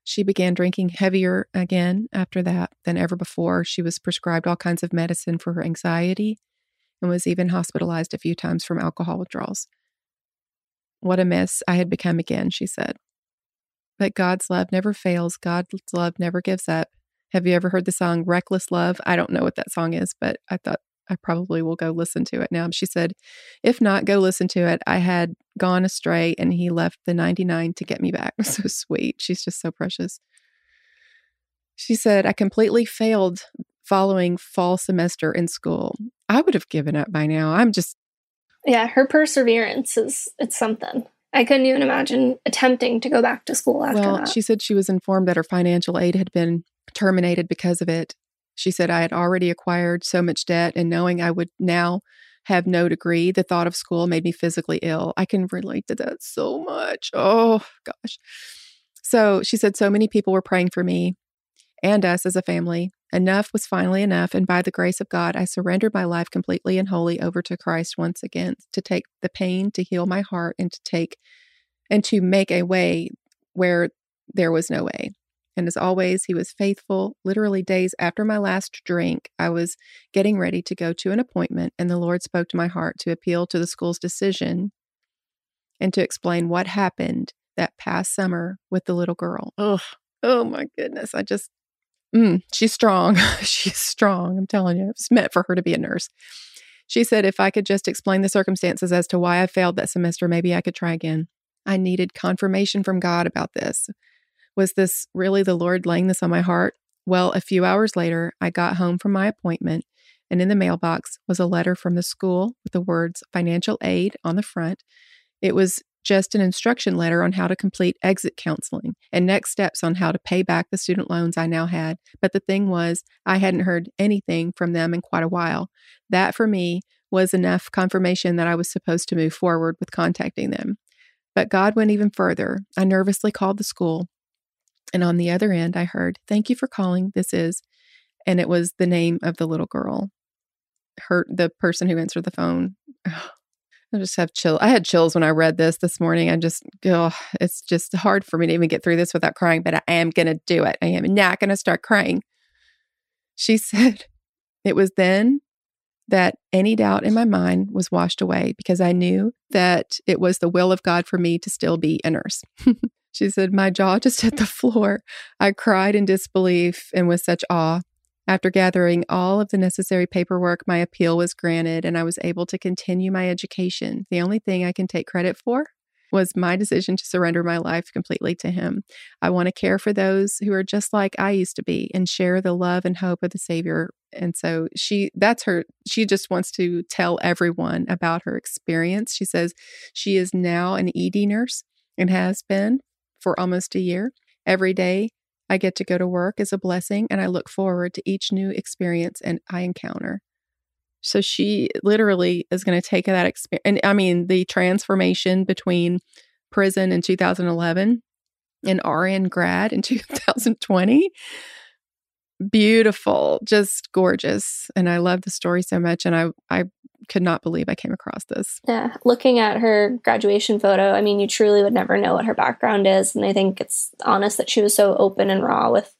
She began drinking heavier again after that than ever before. She was prescribed all kinds of medicine for her anxiety and was even hospitalized a few times from alcohol withdrawals. What a mess I had become again, she said. But God's love never fails. God's love never gives up. Have you ever heard the song Reckless Love? I don't know what that song is, but I thought I probably will go listen to it now. She said, if not, go listen to it. I had gone astray and he left the 99 to get me back. So sweet. She's just so precious. She said, I completely failed following fall semester in school. I would have given up by now. I'm just. Yeah, her perseverance is it's something. I couldn't even imagine attempting to go back to school after well, that. she said she was informed that her financial aid had been terminated because of it. She said, I had already acquired so much debt, and knowing I would now have no degree, the thought of school made me physically ill. I can relate to that so much. Oh, gosh. So she said, so many people were praying for me and us as a family. Enough was finally enough, and by the grace of God, I surrendered my life completely and wholly over to Christ once again to take the pain, to heal my heart, and to take and to make a way where there was no way. And as always, he was faithful. Literally, days after my last drink, I was getting ready to go to an appointment, and the Lord spoke to my heart to appeal to the school's decision and to explain what happened that past summer with the little girl. Oh, oh my goodness. I just, Mm, she's strong. she's strong. I'm telling you, it's meant for her to be a nurse. She said, if I could just explain the circumstances as to why I failed that semester, maybe I could try again. I needed confirmation from God about this. Was this really the Lord laying this on my heart? Well, a few hours later, I got home from my appointment, and in the mailbox was a letter from the school with the words financial aid on the front. It was just an instruction letter on how to complete exit counseling and next steps on how to pay back the student loans I now had. But the thing was, I hadn't heard anything from them in quite a while. That for me was enough confirmation that I was supposed to move forward with contacting them. But God went even further. I nervously called the school, and on the other end, I heard, Thank you for calling. This is, and it was the name of the little girl. Her, the person who answered the phone. I just have chill. I had chills when I read this this morning. I just, oh, it's just hard for me to even get through this without crying, but I am going to do it. I am not going to start crying. She said, It was then that any doubt in my mind was washed away because I knew that it was the will of God for me to still be a nurse. she said, My jaw just hit the floor. I cried in disbelief and with such awe. After gathering all of the necessary paperwork, my appeal was granted and I was able to continue my education. The only thing I can take credit for was my decision to surrender my life completely to Him. I want to care for those who are just like I used to be and share the love and hope of the Savior. And so she, that's her, she just wants to tell everyone about her experience. She says she is now an ED nurse and has been for almost a year. Every day I get to go to work is a blessing, and I look forward to each new experience and I encounter. So she literally is going to take that experience. And I mean, the transformation between prison in 2011 and RN grad in 2020. Beautiful, just gorgeous. And I love the story so much. And I, I could not believe I came across this. Yeah. Looking at her graduation photo, I mean, you truly would never know what her background is. And I think it's honest that she was so open and raw with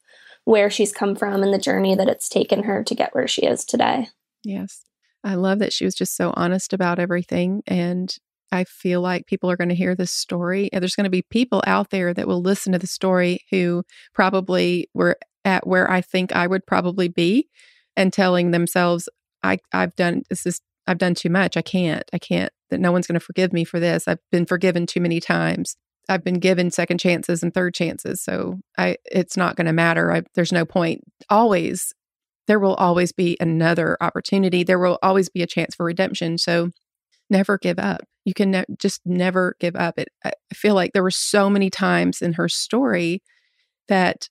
where she's come from and the journey that it's taken her to get where she is today. Yes. I love that she was just so honest about everything. And I feel like people are going to hear this story. And there's going to be people out there that will listen to the story who probably were at where I think I would probably be and telling themselves, I, I've done this is I've done too much. I can't. I can't that no one's going to forgive me for this. I've been forgiven too many times. I've been given second chances and third chances. So I it's not going to matter. I, there's no point. Always there will always be another opportunity. There will always be a chance for redemption. So never give up. You can ne- just never give up. It, I feel like there were so many times in her story that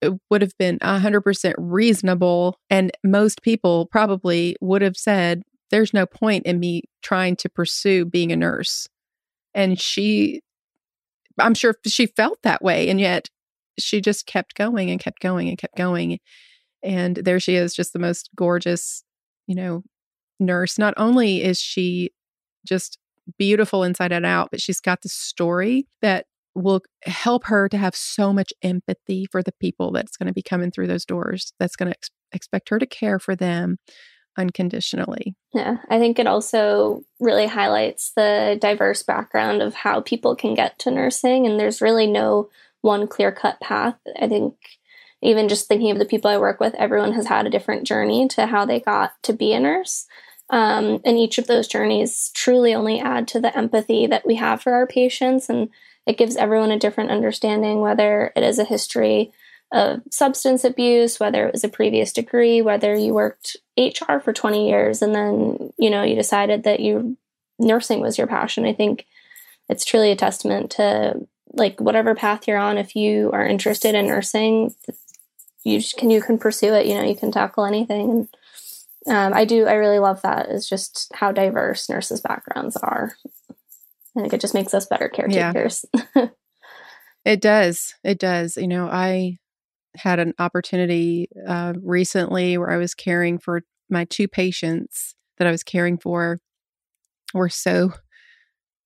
it would have been 100% reasonable. And most people probably would have said, There's no point in me trying to pursue being a nurse. And she, I'm sure she felt that way. And yet she just kept going and kept going and kept going. And there she is, just the most gorgeous, you know, nurse. Not only is she just beautiful inside and out, but she's got the story that will help her to have so much empathy for the people that's going to be coming through those doors, that's going to ex- expect her to care for them unconditionally. Yeah, I think it also really highlights the diverse background of how people can get to nursing. And there's really no one clear cut path. I think even just thinking of the people I work with, everyone has had a different journey to how they got to be a nurse. Um, and each of those journeys truly only add to the empathy that we have for our patients. And it gives everyone a different understanding, whether it is a history of substance abuse, whether it was a previous degree, whether you worked HR for 20 years and then, you know, you decided that you nursing was your passion. I think it's truly a testament to like whatever path you're on if you are interested in nursing you can you can pursue it. You know, you can tackle anything. And um, I do. I really love that. Is just how diverse nurses' backgrounds are. I think it just makes us better caretakers. Yeah. it does. It does. You know, I had an opportunity uh, recently where I was caring for my two patients that I was caring for were so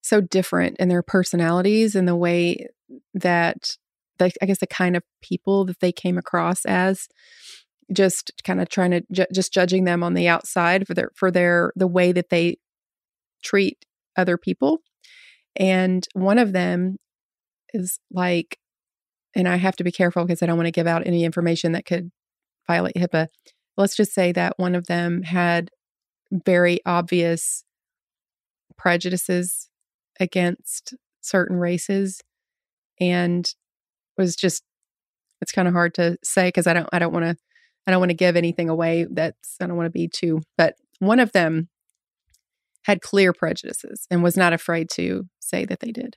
so different in their personalities and the way that the, I guess the kind of people that they came across as just kind of trying to ju- just judging them on the outside for their for their the way that they treat other people. And one of them is like and I have to be careful because I don't want to give out any information that could violate HIPAA let's just say that one of them had very obvious prejudices against certain races and was just it's kind of hard to say because I don't I don't want to I don't want to give anything away that's I don't want to be too but one of them had clear prejudices and was not afraid to say that they did.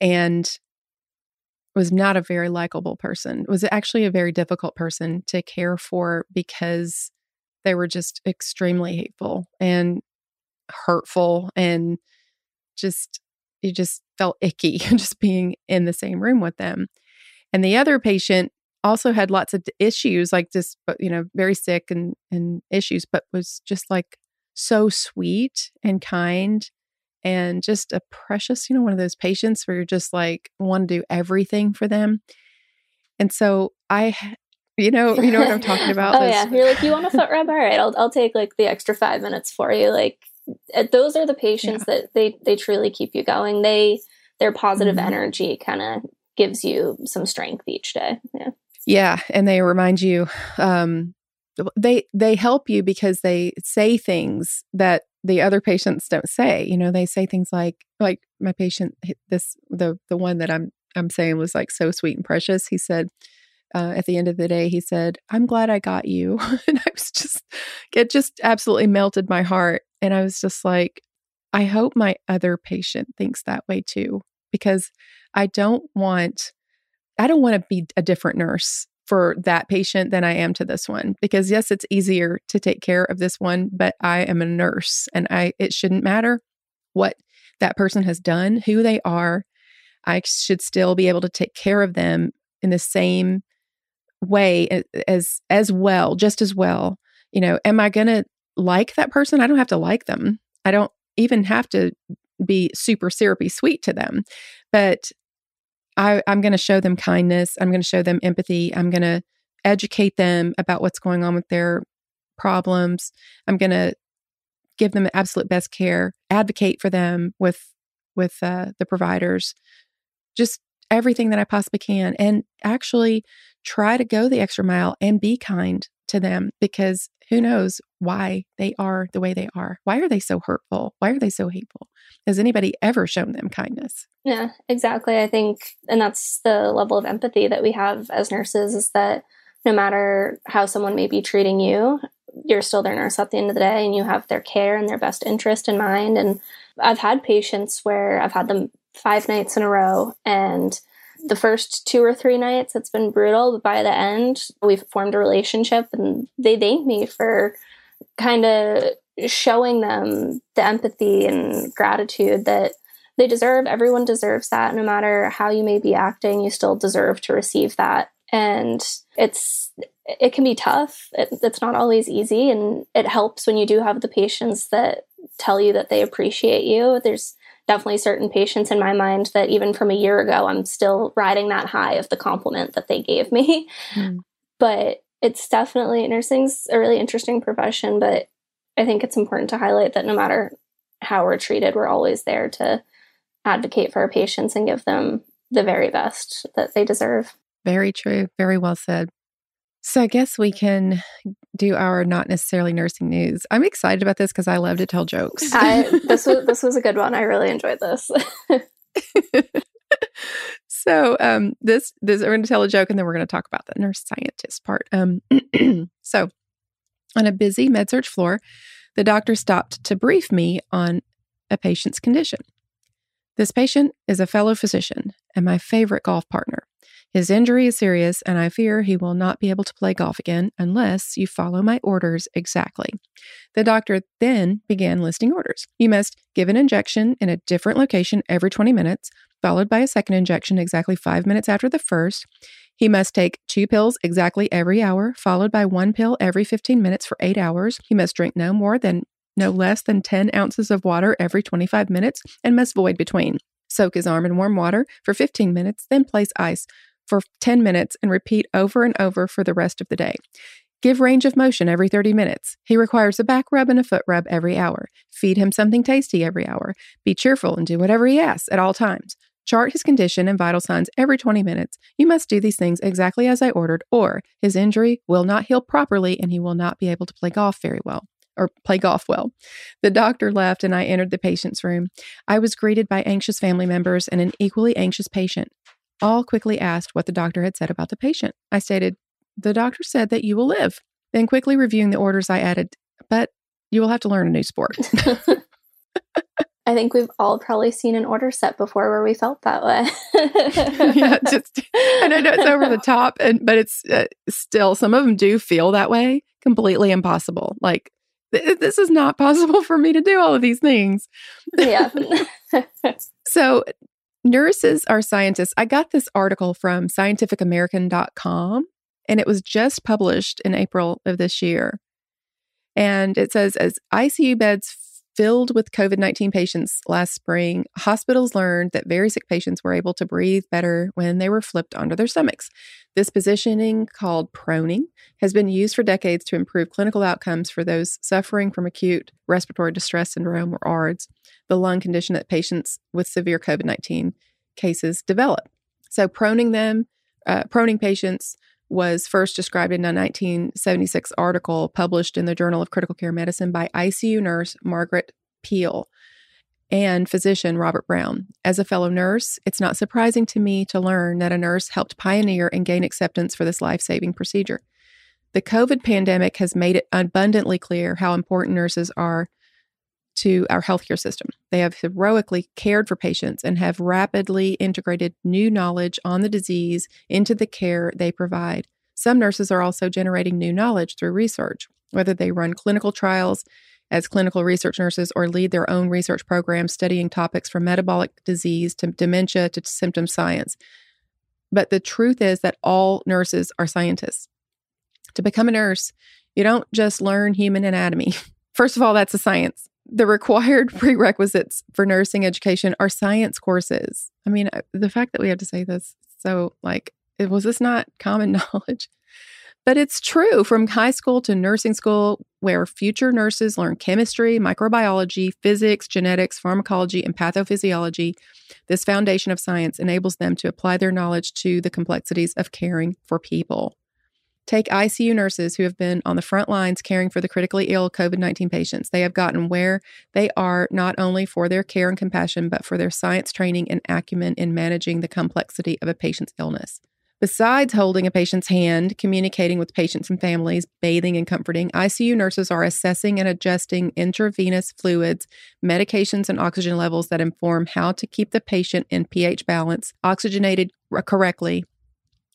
And was not a very likable person. Was actually a very difficult person to care for because they were just extremely hateful and hurtful and just you just felt icky just being in the same room with them. And the other patient also had lots of issues like just you know very sick and and issues but was just like so sweet and kind and just a precious, you know, one of those patients where you're just like want to do everything for them. And so I, you know, you know what I'm talking about. oh yeah, you're like, you want a foot rub? All right, I'll I'll take like the extra five minutes for you. Like, eh, those are the patients yeah. that they they truly keep you going. They their positive mm-hmm. energy kind of gives you some strength each day. Yeah. Yeah, and they remind you um they they help you because they say things that the other patients don't say. You know they say things like like my patient this the the one that i'm i'm saying was like so sweet and precious. He said uh, at the end of the day he said i'm glad i got you. And i was just it just absolutely melted my heart. And i was just like i hope my other patient thinks that way too because i don't want i don't want to be a different nurse for that patient than I am to this one because yes it's easier to take care of this one but I am a nurse and I it shouldn't matter what that person has done who they are I should still be able to take care of them in the same way as as well just as well. You know am I going to like that person? I don't have to like them. I don't even have to be super syrupy sweet to them. But I, I'm going to show them kindness. I'm going to show them empathy. I'm going to educate them about what's going on with their problems. I'm going to give them the absolute best care, advocate for them with with uh, the providers, just everything that I possibly can, and actually try to go the extra mile and be kind to them because who knows why they are the way they are? Why are they so hurtful? Why are they so hateful? Has anybody ever shown them kindness? Yeah, exactly. I think, and that's the level of empathy that we have as nurses is that no matter how someone may be treating you, you're still their nurse at the end of the day and you have their care and their best interest in mind. And I've had patients where I've had them five nights in a row and the first two or three nights it's been brutal but by the end we've formed a relationship and they thank me for kind of showing them the empathy and gratitude that they deserve everyone deserves that. No matter how you may be acting you still deserve to receive that. And it's it can be tough. It, it's not always easy and it helps when you do have the patients that tell you that they appreciate you. There's definitely certain patients in my mind that even from a year ago, I'm still riding that high of the compliment that they gave me. Mm. But it's definitely nursing's a really interesting profession, but I think it's important to highlight that no matter how we're treated, we're always there to advocate for our patients and give them the very best that they deserve. Very true. Very well said. So I guess we can do our not necessarily nursing news. I'm excited about this because I love to tell jokes. I, this was this was a good one. I really enjoyed this. so um, this this we're going to tell a joke and then we're going to talk about the nurse scientist part. Um, so on a busy med surg floor, the doctor stopped to brief me on a patient's condition. This patient is a fellow physician and my favorite golf partner. His injury is serious, and I fear he will not be able to play golf again unless you follow my orders exactly. The doctor then began listing orders. You must give an injection in a different location every 20 minutes, followed by a second injection exactly five minutes after the first. He must take two pills exactly every hour, followed by one pill every 15 minutes for eight hours. He must drink no more than no less than 10 ounces of water every 25 minutes and must void between. Soak his arm in warm water for 15 minutes, then place ice for 10 minutes and repeat over and over for the rest of the day. Give range of motion every 30 minutes. He requires a back rub and a foot rub every hour. Feed him something tasty every hour. Be cheerful and do whatever he asks at all times. Chart his condition and vital signs every 20 minutes. You must do these things exactly as I ordered, or his injury will not heal properly and he will not be able to play golf very well or play golf well. The doctor left and I entered the patient's room. I was greeted by anxious family members and an equally anxious patient. All quickly asked what the doctor had said about the patient. I stated, The doctor said that you will live. Then, quickly reviewing the orders, I added, But you will have to learn a new sport. I think we've all probably seen an order set before where we felt that way. yeah, just and I know it's over the top, and but it's uh, still some of them do feel that way. Completely impossible. Like th- this is not possible for me to do all of these things. yeah. so nurses are scientists. I got this article from scientificamerican.com and it was just published in April of this year. And it says as ICU beds filled with COVID 19 patients last spring, hospitals learned that very sick patients were able to breathe better when they were flipped onto their stomachs. This positioning, called proning, has been used for decades to improve clinical outcomes for those suffering from acute respiratory distress syndrome, or ARDS, the lung condition that patients with severe COVID 19 cases develop. So, proning them, uh, proning patients was first described in a 1976 article published in the Journal of Critical Care Medicine by ICU nurse Margaret Piehl and physician Robert Brown. As a fellow nurse, it's not surprising to me to learn that a nurse helped pioneer and gain acceptance for this life saving procedure. The COVID pandemic has made it abundantly clear how important nurses are to our healthcare system. They have heroically cared for patients and have rapidly integrated new knowledge on the disease into the care they provide. Some nurses are also generating new knowledge through research, whether they run clinical trials as clinical research nurses or lead their own research programs studying topics from metabolic disease to dementia to symptom science. But the truth is that all nurses are scientists. To become a nurse, you don't just learn human anatomy. First of all, that's a science the required prerequisites for nursing education are science courses. I mean, uh, the fact that we have to say this, so like, was this not common knowledge? But it's true from high school to nursing school, where future nurses learn chemistry, microbiology, physics, genetics, pharmacology, and pathophysiology. This foundation of science enables them to apply their knowledge to the complexities of caring for people. Take ICU nurses who have been on the front lines caring for the critically ill COVID 19 patients. They have gotten where they are not only for their care and compassion, but for their science training and acumen in managing the complexity of a patient's illness. Besides holding a patient's hand, communicating with patients and families, bathing and comforting, ICU nurses are assessing and adjusting intravenous fluids, medications, and oxygen levels that inform how to keep the patient in pH balance, oxygenated correctly,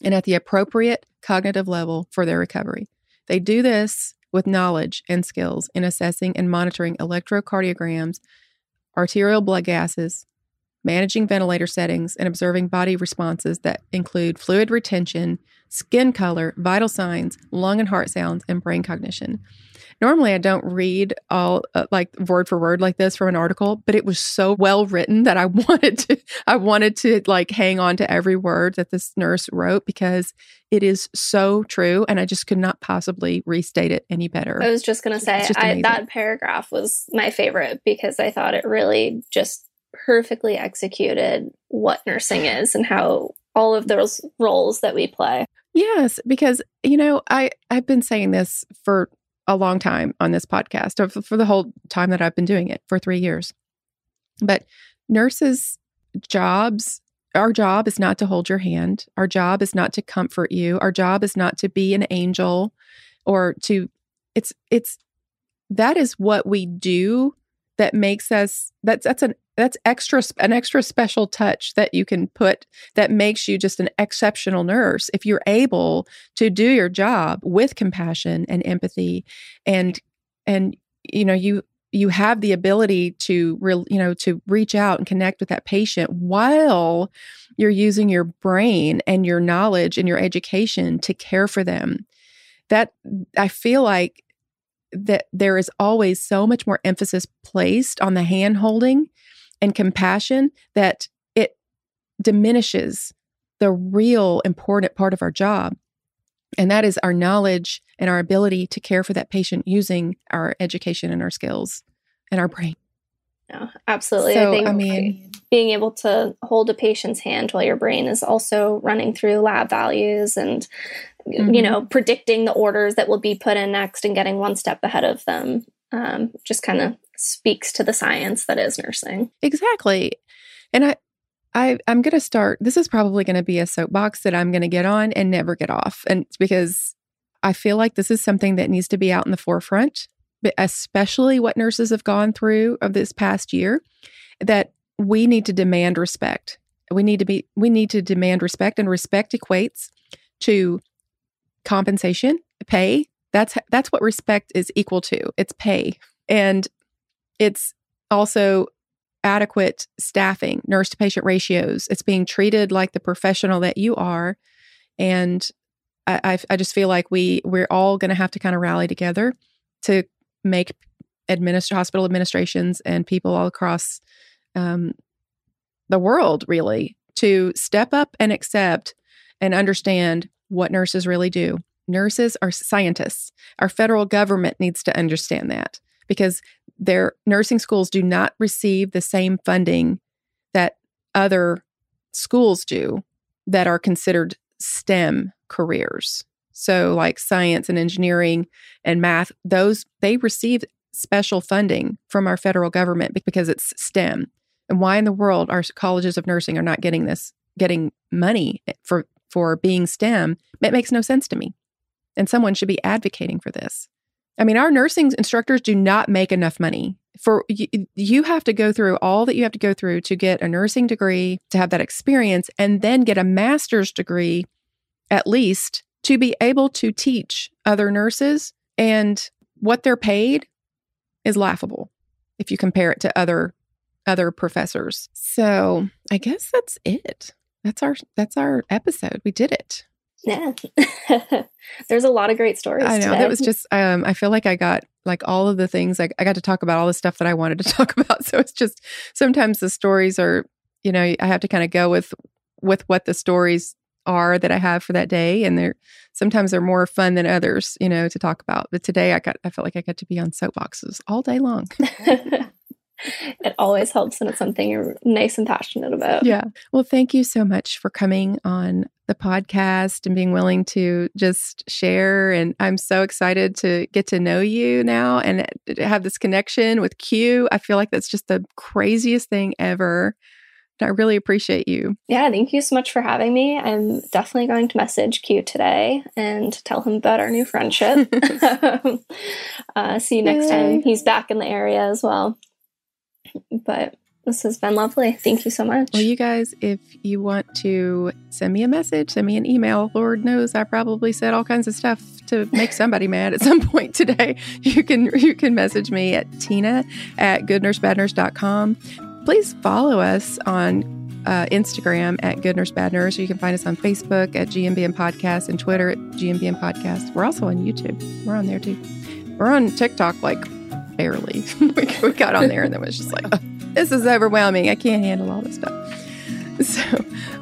and at the appropriate cognitive level for their recovery. They do this with knowledge and skills in assessing and monitoring electrocardiograms, arterial blood gases, managing ventilator settings, and observing body responses that include fluid retention, skin color, vital signs, lung and heart sounds, and brain cognition. Normally, I don't read all uh, like word for word like this from an article, but it was so well written that I wanted to I wanted to like hang on to every word that this nurse wrote because it is so true, and I just could not possibly restate it any better. I was just going to say I, that paragraph was my favorite because I thought it really just perfectly executed what nursing is and how all of those roles that we play. Yes, because you know, I I've been saying this for a long time on this podcast for the whole time that I've been doing it for 3 years. But nurses jobs our job is not to hold your hand. Our job is not to comfort you. Our job is not to be an angel or to it's it's that is what we do that makes us that's that's an that's extra an extra special touch that you can put that makes you just an exceptional nurse if you're able to do your job with compassion and empathy and and you know you you have the ability to real you know to reach out and connect with that patient while you're using your brain and your knowledge and your education to care for them. That i feel like that there is always so much more emphasis placed on the hand holding and compassion that it diminishes the real important part of our job. And that is our knowledge and our ability to care for that patient using our education and our skills and our brain. Yeah, absolutely. So, I think I mean, being able to hold a patient's hand while your brain is also running through lab values and mm-hmm. you know predicting the orders that will be put in next and getting one step ahead of them um, just kind of speaks to the science that is nursing exactly and i I, I'm going to start. This is probably going to be a soapbox that I'm going to get on and never get off. And it's because I feel like this is something that needs to be out in the forefront, but especially what nurses have gone through of this past year, that we need to demand respect. We need to be, we need to demand respect, and respect equates to compensation, pay. That's that's what respect is equal to. It's pay, and it's also adequate staffing, nurse to patient ratios. It's being treated like the professional that you are. And I, I, I just feel like we we're all going to have to kind of rally together to make administer hospital administrations and people all across um, the world really to step up and accept and understand what nurses really do. Nurses are scientists. Our federal government needs to understand that because their nursing schools do not receive the same funding that other schools do that are considered STEM careers. So like science and engineering and math, those they receive special funding from our federal government because it's STEM. And why in the world our colleges of nursing are not getting this getting money eh, for for being STEM? It makes no sense to me. And someone should be advocating for this. I mean, our nursing instructors do not make enough money. For you, you have to go through all that you have to go through to get a nursing degree, to have that experience, and then get a master's degree, at least, to be able to teach other nurses. And what they're paid is laughable if you compare it to other other professors. So I guess that's it. That's our that's our episode. We did it. Yeah. There's a lot of great stories. I know. Today. That was just um I feel like I got like all of the things like I got to talk about all the stuff that I wanted to talk about. So it's just sometimes the stories are, you know, I have to kind of go with with what the stories are that I have for that day and they're sometimes they're more fun than others, you know, to talk about. But today I got I felt like I got to be on soapboxes all day long. it always helps and it's something you're nice and passionate about. Yeah. Well, thank you so much for coming on the podcast and being willing to just share. And I'm so excited to get to know you now and have this connection with Q. I feel like that's just the craziest thing ever. And I really appreciate you. Yeah, thank you so much for having me. I'm definitely going to message Q today and tell him about our new friendship. uh, see you next Yay. time he's back in the area as well. But this has been lovely. Thank you so much. Well, you guys, if you want to send me a message, send me an email. Lord knows I probably said all kinds of stuff to make somebody mad at some point today. You can you can message me at tina at goodnursebadnurse.com. Please follow us on uh, Instagram at Good Nurse Bad Nurse. You can find us on Facebook at GNBN Podcast and Twitter at GNBN Podcast. We're also on YouTube. We're on there too. We're on TikTok like barely. we got on there and then was just like, this is overwhelming. I can't handle all this stuff. So,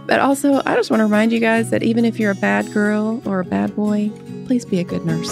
but also, I just want to remind you guys that even if you're a bad girl or a bad boy, please be a good nurse.